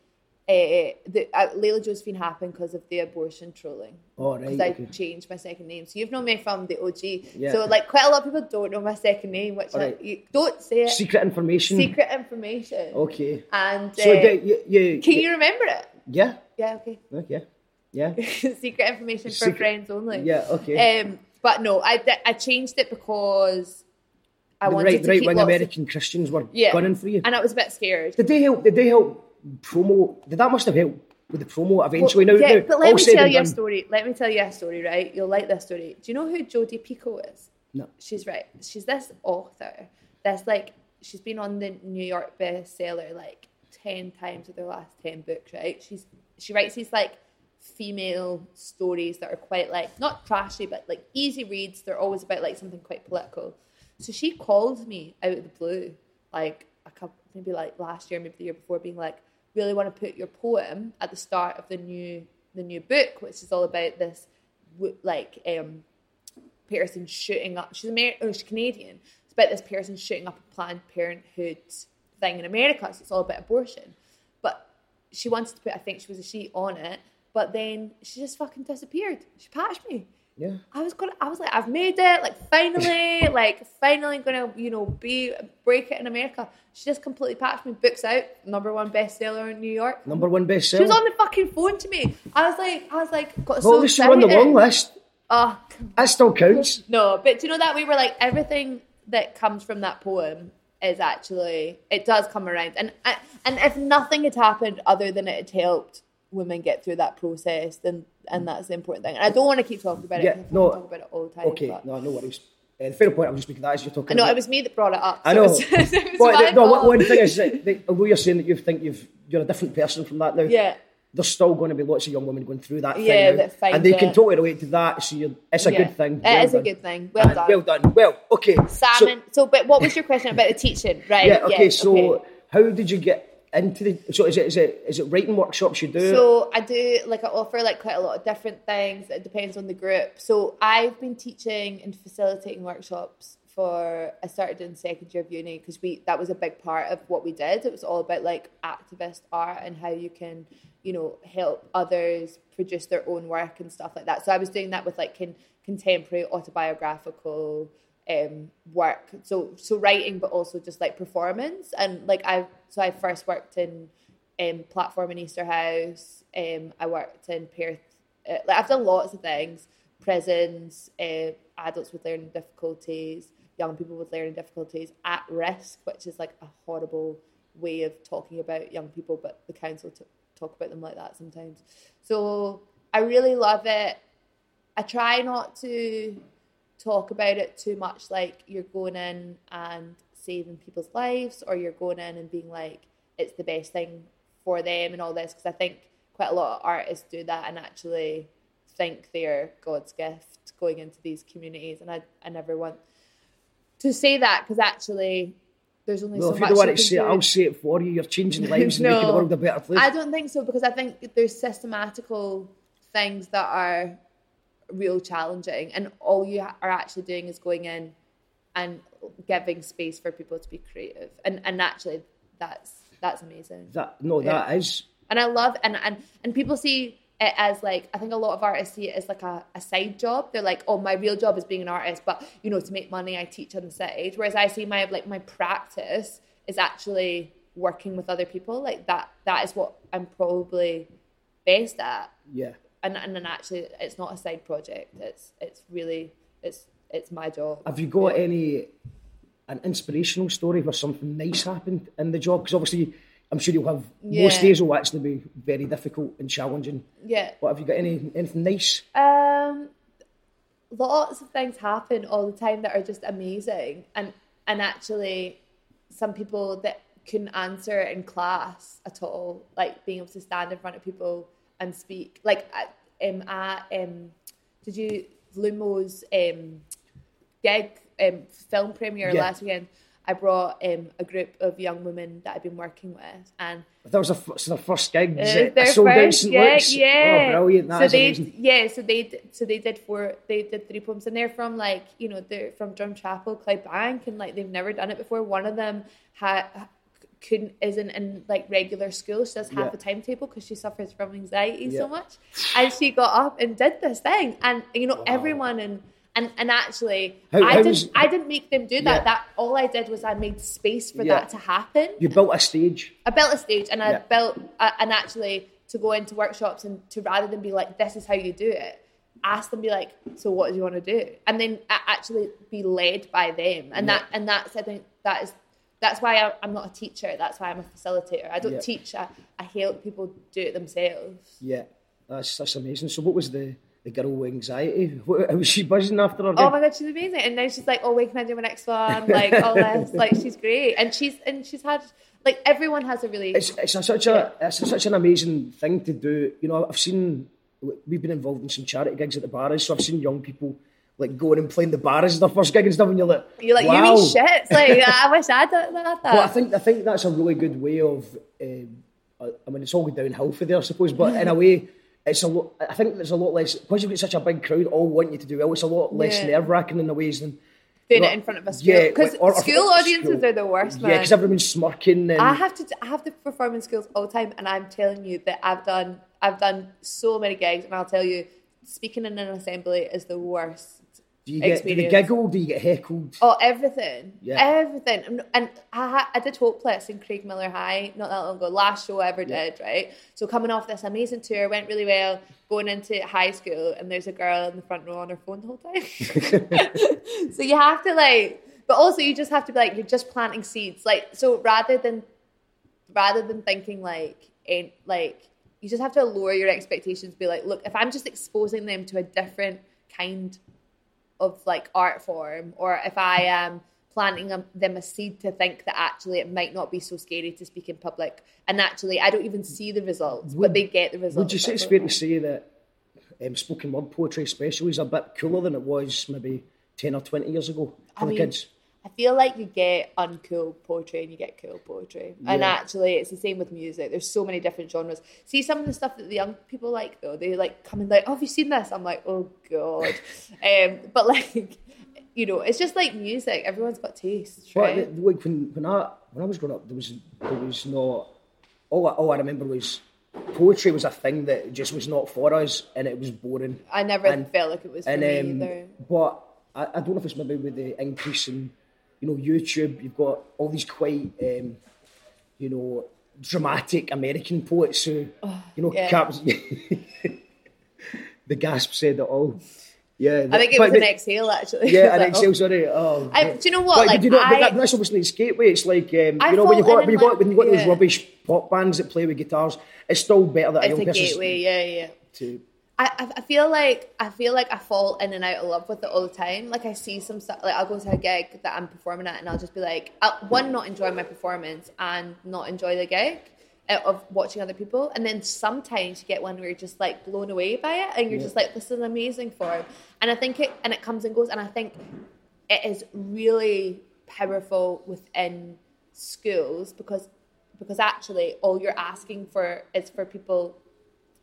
Uh, the uh, Leyla Josephine happened because of the abortion trolling. Oh, right, Because I okay. changed my second name. So you've known me from the OG. Yeah. So like quite a lot of people don't know my second name, which I, right. you, don't say it. secret information. Secret information. Okay. And So uh, the, you, you, can you remember it? Yeah. Yeah. Okay. Okay. Yeah. Secret information for Secret- friends only. Yeah. Okay. Um, but no, I I changed it because I the wanted right, to right wing lots of- American Christians were yeah, gunning for you. and I was a bit scared. Did they help? Did they help promo? Did that must have helped with the promo eventually? Well, now, yeah, now, but let me tell you a story. Let me tell you a story, right? You'll like this story. Do you know who Jodi Picoult is? No. She's right. She's this author. That's like she's been on the New York bestseller like ten times with her last ten books, right? She's she writes these like female stories that are quite like not trashy but like easy reads. They're always about like something quite political. So she called me out of the blue, like a couple maybe like last year, maybe the year before, being like, really want to put your poem at the start of the new the new book, which is all about this like um person shooting up. She's Amer- oh, she's Canadian. It's about this person shooting up a Planned Parenthood thing in America. So it's all about abortion. But she wanted to put, I think she was a she on it. But then she just fucking disappeared. She patched me. Yeah. I was gonna. I was like, I've made it. Like finally, like finally gonna, you know, be break it in America. She just completely patched me. Books out, number one bestseller in New York. Number one bestseller. She was on the fucking phone to me. I was like, I was like, got well, so at least you're on the long list. Oh, That still counts. no, but do you know that we were like everything that comes from that poem is actually it does come around, and and if nothing had happened other than it had helped women get through that process, then and that's the important thing. And I don't want to keep talking about it. Yeah, I no. talk about it all the time. Okay, but- no, no worries. Uh, the fair point I'm just making that as you're talking. I know about. it was me that brought it up. I so know. it's- it was but my no, one- one thing is, that, that although you're saying that you think you've you're a different person from that now, Yeah. there's still going to be lots of young women going through that thing Yeah, now, that find and they can it. totally relate to that. So you're, it's a Yeah. good thing. It Well is a good thing. Well Uh, done. Well done. Well, okay. Salmon. So, but what was your question about the teaching? Right. Yeah. Okay. yes, so, okay. how did you get into the? So is it is it is it writing workshops you do? So I do like I offer like quite a lot of different things. It depends on the group. So I've been teaching and facilitating workshops for I started in second year of uni because we that was a big part of what we did. It was all about like activist art and how you can you know help others produce their own work and stuff like that. So I was doing that with like con- contemporary autobiographical um work. So so writing but also just like performance. And like i so i first worked in um platform in Easterhouse. Um i worked in perth uh, like i've done lots of things. Prisons uh, adults with learning difficulties young people with learning difficulties at risk which is like a horrible way of talking about young people but the council t- talk about them like that sometimes. So i really love it. I try not to talk about it too much like you're going in and saving people's lives or you're going in and being like it's the best thing for them and all this because I think quite a lot of artists do that and actually think they're God's gift going into these communities and I, I never want to say that because actually there's only well, so if you much don't want you to say it. I'll say it for you. You're changing lives and making the world a better place. I don't think so because I think there's systematical things that are real challenging, and all you are actually doing is going in and giving space for people to be creative, and and actually that's that's amazing. That no, that is And I love and and and people see it as like I think a lot of artists see it as like a, a side job. They're like, oh, my real job is being an artist, but you know, to make money, I teach on the side. Whereas I see my like my practice is actually working with other people. Like that that is what I'm probably best at. yeah. And and then actually, it's not a side project. It's it's really it's it's my job. Have you got any an inspirational story where something nice happened in the job? Because obviously, I'm sure you'll have most Yeah. days will actually be very difficult and challenging. Yeah. But have you got any anything nice? Um, lots of things happen all the time that are just amazing, and and actually, some people that couldn't answer in class at all, like being able to stand in front of people and speak. Like at, um, at um, did you Lumo's um gig um film premiere Yeah. last weekend? I brought um, a group of young women that I've been working with, and That was their, f- their first gig. uh, is it? their sold out first St. gig, Luke's? yeah. Oh, brilliant! That so they, yeah, so they, so they did four, they did three poems, and they're from like, you know, they're from Drumchapel, Clydebank, and like they've never done it before. One of them had couldn't isn't in like regular school. She does half Yeah. a timetable because she suffers from anxiety Yeah. so much, and she got up and did this thing, and you know, everyone and. And, and actually, How- I how didn't. was- I didn't make them do that. Yeah. That all I did was I made space for Yeah. that to happen. You built a stage. I built a stage and I built uh, and actually to go into workshops and to rather than be like this is how you do it ask them be like so what do you want to do and then actually be led by them and that and that's I think that is that's why I, I'm not a teacher that's why I'm a facilitator I don't Yeah. teach I, I help people do it themselves Yeah, that's that's amazing. So, what was the the girl with anxiety? What, was she buzzing after her? Oh my god, she's amazing! And now she's like, "Oh, when can I do my next one?" Like all this, like she's great, and she's and she's had like everyone has a really it's it's a, such a it's a, such an amazing thing to do. You know, I've seen we've been involved in some charity gigs at the bars, so I've seen young people like going and playing the bars as their first gig and stuff, and you're like, you're like wow. you mean shit. It's Like I wish I'd done that. Well, I think I think that's a really good way of. Um, I I mean, it's all going downhill for there, I suppose, but in a way, it's a lot. I think there's a lot less because you've got such a big crowd all want you to do well. It's a lot less Yeah. nerve wracking in the ways than doing it in front of a school yeah, because like, or- or- school audiences school. are the worst, Yeah, because everyone's smirking and I have to I have to perform in schools all the time, and I'm telling you that I've done I've done so many gigs, and I'll tell you, speaking in an assembly is the worst. Do you get do you experience. giggle? Do you get heckled? Oh, everything. Yeah. Everything. And, and I, ha- I did Hopeless in Craig Miller High not that long ago, last show I ever Yeah. did, right? So coming off this amazing tour, went really well, going into high school, and there's a girl in the front row on her phone the whole time. so you have to like, but also you just have to be like, you're just planting seeds. Like, so rather than, rather than thinking like, ain't like, you just have to lower your expectations, be like, look, if I'm just exposing them to a different kind of like art form or if I am planting them- them a seed to think that actually it might not be so scary to speak in public and actually I don't even see the results but they get the results Would you say it's fair to say that um, spoken word poetry, especially, is a bit cooler than it was maybe ten or twenty years ago for I the mean, kids? I feel like you get uncool poetry and you get cool poetry. And actually, it's the same with music. There's so many different genres. See some of the stuff that the young people like though. They like come and like, oh, have you seen this? I'm like, oh god. um, but like, you know, it's just like music. Everyone's got tastes, right? the- the- like when when I when I was growing up, there was there was not all I, all I remember was poetry was a thing that just was not for us, and it was boring. I never and- felt like it was for and me um, either. but I, I don't know if it's maybe with the increase in you know YouTube. You've got all these quite um, you know dramatic American poets who you know yeah. caps. the gasp said it all. Yeah, I think it but was an exhale actually. Yeah, an like, sorry. Oh, I- do you know what, But, like, you know, I- that, that's obviously its gateway. It's like um, you know when you fall got when you and got when you got those rubbish pop bands that play with guitars. It's still better that it's a gateway. Yeah, yeah. to I, I- feel like I feel like I fall in and out of love with it all the time. Like I see some stuff, like I'll go to a gig that I'm performing at, and I'll just be like, I'll, one, not enjoy my performance, and not enjoy the gig uh, of watching other people. And then sometimes you get one where you're just like blown away by it, and you're just like, this is an amazing form. And I think it, and it comes and goes, and I think it is really powerful within schools because because actually all you're asking for is for people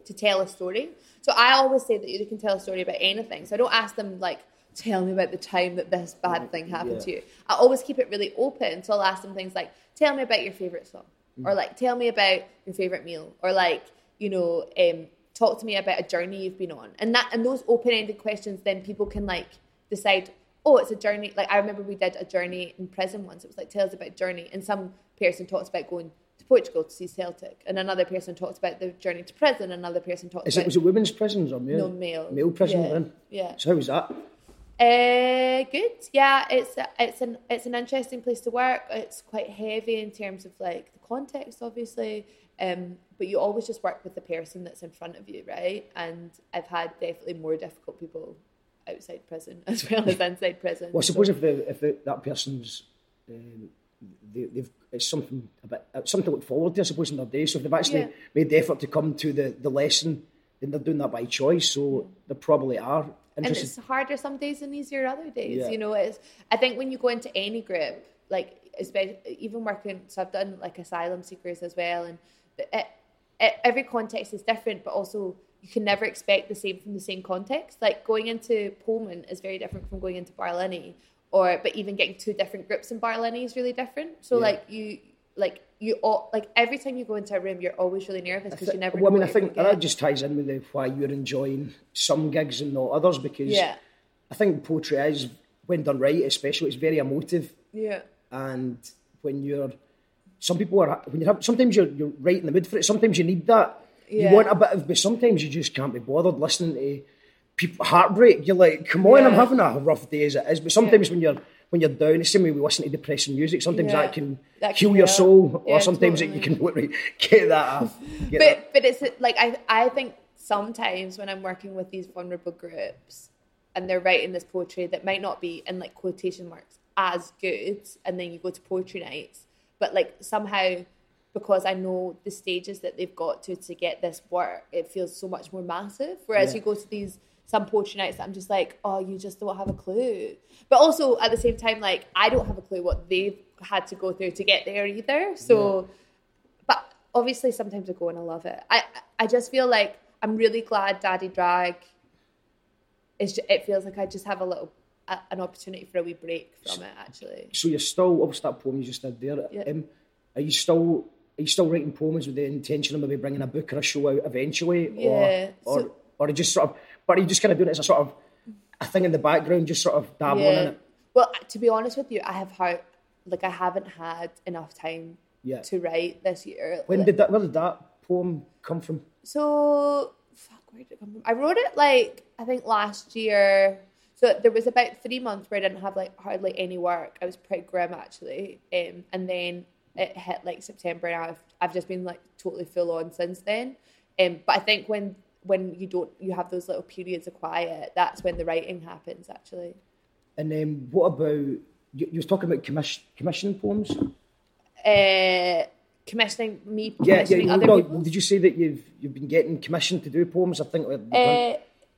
to tell a story. So I always say that you can tell a story about anything. So I don't ask them like, tell me about the time that this bad thing happened Yeah. to you. I always keep it really open. So I'll ask them things like, tell me about your favorite song, or like, tell me about your favorite meal, or like, you know, um, talk to me about a journey you've been on. And that and those open ended questions, then people can like decide. Oh, it's a journey. Like I remember we did a journey in prison once. It was like tell us about a journey, and some person talks about going to Portugal to see Celtic, and another person talks about the journey to prison. Another person talks Is about it was it women's prisons or male? No, male. Male prison Yeah, then. yeah. So how was that? Uh, good. Yeah, it's it's an it's an interesting place to work. It's quite heavy in terms of like the context, obviously. Um, but you always just work with the person that's in front of you, right? And I've had definitely more difficult people outside prison as well as inside prison. Well, I So- suppose if the, if the, that person's um, they, they've it's something a bit it's something to look forward to, I suppose, in their day. So if they've actually Yeah. made the effort to come to the, the lesson, then they're doing that by choice. So they probably are and it's harder some days and easier other days. Yeah. You know, it's. I think when you go into any group, like especially even working, so I've done like asylum seekers as well, and it, it, every context is different, but also you can never expect the same from the same context. Like going into Polmont is very different from going into Barlinnie, or but even getting two different groups in Barlinnie is really different. So Yeah. like you. Like you, all, like every time you go into a room, you're always really nervous because you never. well, I mean, I think that just ties in with the, why you're enjoying some gigs and not others because Yeah, I think poetry is, when done right, especially, it's very emotive. yeah. and when you're some people are when you're sometimes you're you're right in the mood for it sometimes you need that Yeah. you want a bit of but sometimes you just can't be bothered listening to people heartbreak you're like come on I'm having a rough day as it is but sometimes when you're when you're down it's the same way we listen to depressing music sometimes Yeah. that can That can heal your soul Yeah, or sometimes it, you can literally get that off get that. but but it's like I I think sometimes when I'm working with these vulnerable groups and they're writing this poetry that might not be in like quotation marks as good, and then you go to poetry nights, but like somehow because I know the stages that they've got to to get this work, it feels so much more massive. Whereas Yeah. you go to these some poetry nights that I'm just like, oh, you just don't have a clue. But also at the same time, like I don't have a clue what they've had to go through to get there either. So but obviously sometimes I go and I love it. I I just feel like I'm really glad Daddy Drag is. ju- It feels like I just have a little a, an opportunity for a wee break from it. Actually, so you're still obviously that poem you just did there Yeah. um, are you still are you still writing poems with the intention of maybe bringing a book or a show out eventually Yeah, or or, so- or just sort of but are you just kind of doing it as a sort of a thing in the background just sort of dabbling in it Well, to be honest with you, I have had like I haven't had enough time Yeah. to write this year. when Like- did that where did that poem come from So fuck, where did it come from? I wrote it like I think last year. So there was about three months where I didn't have like hardly any work. I was pretty grim actually, um, and then it hit like September, and I've I've just been like totally full on since then. Um, but I think when when you don't you have those little periods of quiet, that's when the writing happens actually. and then what about you, you was talking about commission, commissioning poems Uh, commissioning me, yeah yeah commissioning no, people. did you say that you've you've been getting commissioned to do poems I think like, Uh,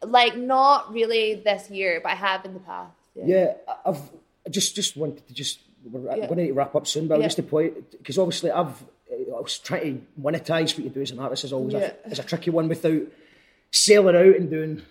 like not really this year, but I have in the past. yeah I've I just just wanted to just we're Yeah. going to wrap up soon, but Yeah. just to point because obviously I've I was trying to monetize what you do as an artist is always Yeah. a, is a tricky one without selling out and doing.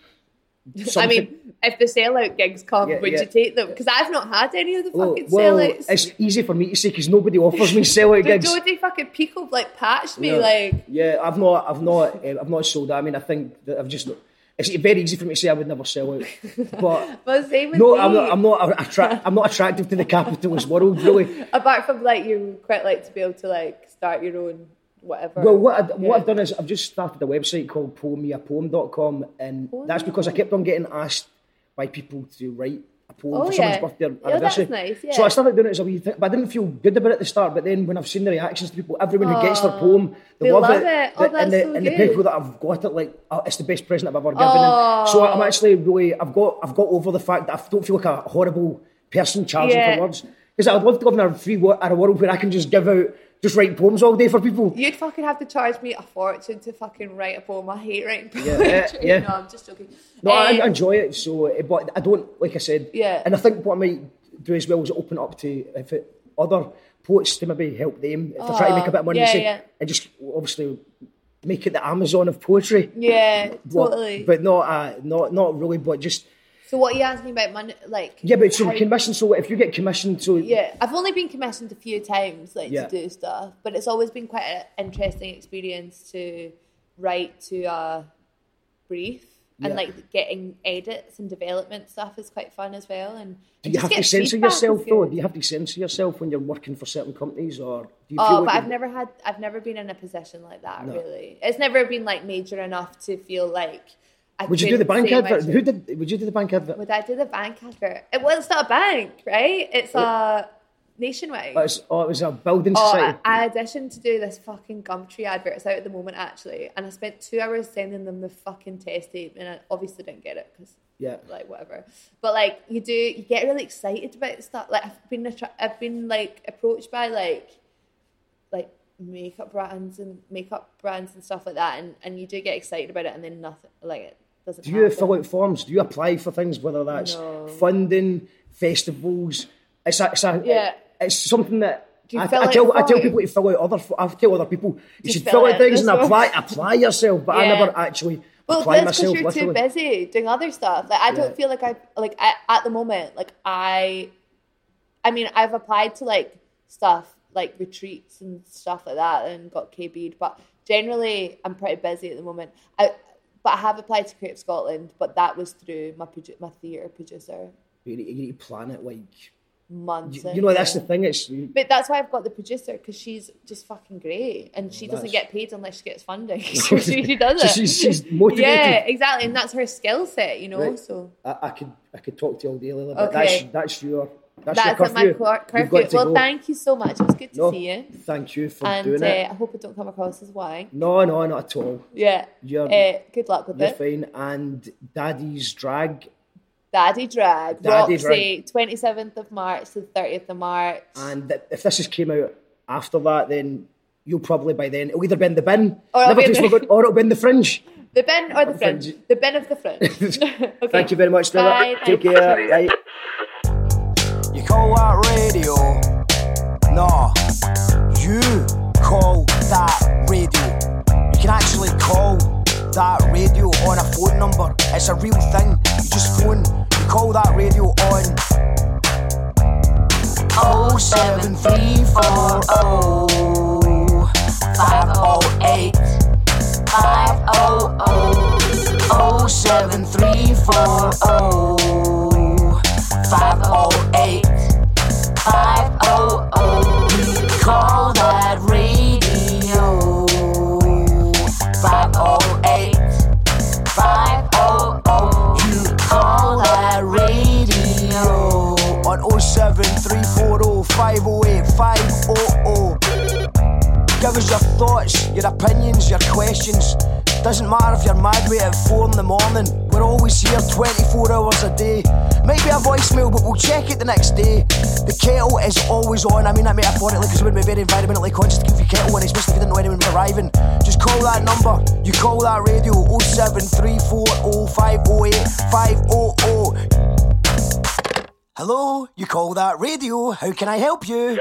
Something. I mean, if the sellout gigs come, Yeah, would yeah. you take them? Because I've not had any of the well, fucking well, sellouts. it's easy for me to say because nobody offers me sellout gigs. Jodi fucking Picoult like patched me Yeah. like yeah, I've not, I've not, uh, I've not sold. out. I mean, I think that I've just. Not, it's very easy for me to say I would never sell out, but but same with no. I'm not. I'm not. Attra- I'm not attractive to the capitalist world, really. Apart from like you quite like to be able to like start your own whatever. Well, what, I, what I've done is I've just started a website called poemiapoem.com, and that's because I kept on getting asked by people to write a poem Oh, for someone's yeah. birthday or Yeah, that's anniversary. nice, yeah. So I started doing it as a wee thing, but I didn't feel good about it at the start. But then when I've seen the reactions to people, everyone who gets their poem, they, They love, love it. it. Oh, The- and the, that's so and the people that I've got it, like, oh, it's the best present I've ever given. And so oh. I'm actually really, I've got, I've got over the fact that I don't feel like a horrible person charging Yeah. for words. Because I'd love to live in a free wo- in a world where I can just give out, just write poems all day for people. You'd fucking have to charge me a fortune to fucking write a poem. I hate writing poetry. yeah, yeah. No, I'm just joking. No, I, Um, I enjoy it. So, eh, but I don't like I said. Yeah. And I think what I might do as well is open up to if it, other poets to maybe help them if they're trying to make a bit of money. Oh, yeah, say, yeah. And just obviously make it the Amazon of poetry. Yeah, But- totally. But, not, uh, not, not really. But just so what are you asked me about money, like yeah. But so how- commission. So if you get commissioned, so Yeah, I've only been commissioned a few times, like Yeah. to do stuff, but it's always been quite an interesting experience to write to a brief and like getting edits and development stuff is quite fun as well. And Do you have to censor yourself though? Do you have to censor yourself when you're working for certain companies, or do you Oh, but I've never had, I've never been in a position like that. No. Really, it's never been like major enough to feel like. I Would you do the bank advert? Who did? Would you do the bank advert? Would I do the bank advert? It was not a bank, right? It's a nationwide. Oh, it was, oh, it was a building Oh, society. I, I auditioned to do this fucking Gumtree advert. It's out at the moment, actually. And I spent two hours sending them the fucking test tape. And I obviously didn't get it because, Yeah. like, whatever. But, like, you do, you get really excited about stuff. Like, I've been, attra- I've been, like, approached by, like, like, makeup brands and makeup brands and stuff like that. And, and you do get excited about it. And then nothing, like, it doesn't Do you happen. fill out forms? Do you apply for things, whether that's No. funding, festivals? It's a, it's a, Yeah. it's something that I, I tell I tell people to fill out other. I tell other people you you should fill out things and apply one? apply yourself. But I never actually Well, apply that's because myself. you're too busy doing other stuff. Like I don't Yeah. feel like I like I, at the moment. Like I, I mean, I've applied to like stuff like retreats and stuff like that, and got KB'd. But generally, I'm pretty busy at the moment. I, but I have applied to Creative Scotland, but that was through my produ- my theatre producer You need, you need to plan it like months. you, you know. That's the thing. It's But that's why I've got the producer because she's just fucking great, and she doesn't get paid unless she gets funding. so she, does it. she's- she's motivated. Yeah, exactly, and that's her skill set, you know. Right. So I, I could I could talk to you all day, Leyla, but Okay. that's that's your that's, that's your at my curfew. cur- You've curfew. got to Well, go. thank you so much. It was good to No, see you, Thank you for and doing uh, it. I hope it don't come across as why. No, no, not at all. Yeah. You're- uh, good luck with You're it. fine. And Daddy's drag, Daddy Drag, Daddy Roxy, twenty seventh of March to thirtieth of March. and th- if this has came out after that, then you'll probably by then it'll either be in the bin, Or it'll be in the- or it'll be in the fringe. The bin or the fringe? fringe. The bin of the fringe. okay. Thank you very much. Bye, Take care. you. That radio? No. You call that radio. You can actually call that radio on a phone number. It's a real thing. You just phone, you call that radio on 07340 508 500 07340 500 Call that radio. 508 500 You call that radio. On 07340 508 500 Give us your thoughts, your opinions, your questions. Doesn't matter if you're mad with at 4 in the morning. We're always here 24 hours a day. Maybe a voicemail, but we'll check it the next day. The kettle is always on. I mean that metaphorically because it would be very environmentally conscious to keep your kettle on, especially if you didn't know anyone was arriving. Just call that number. You call that radio 07340 508 500. Hello, you call that radio. How can I help you?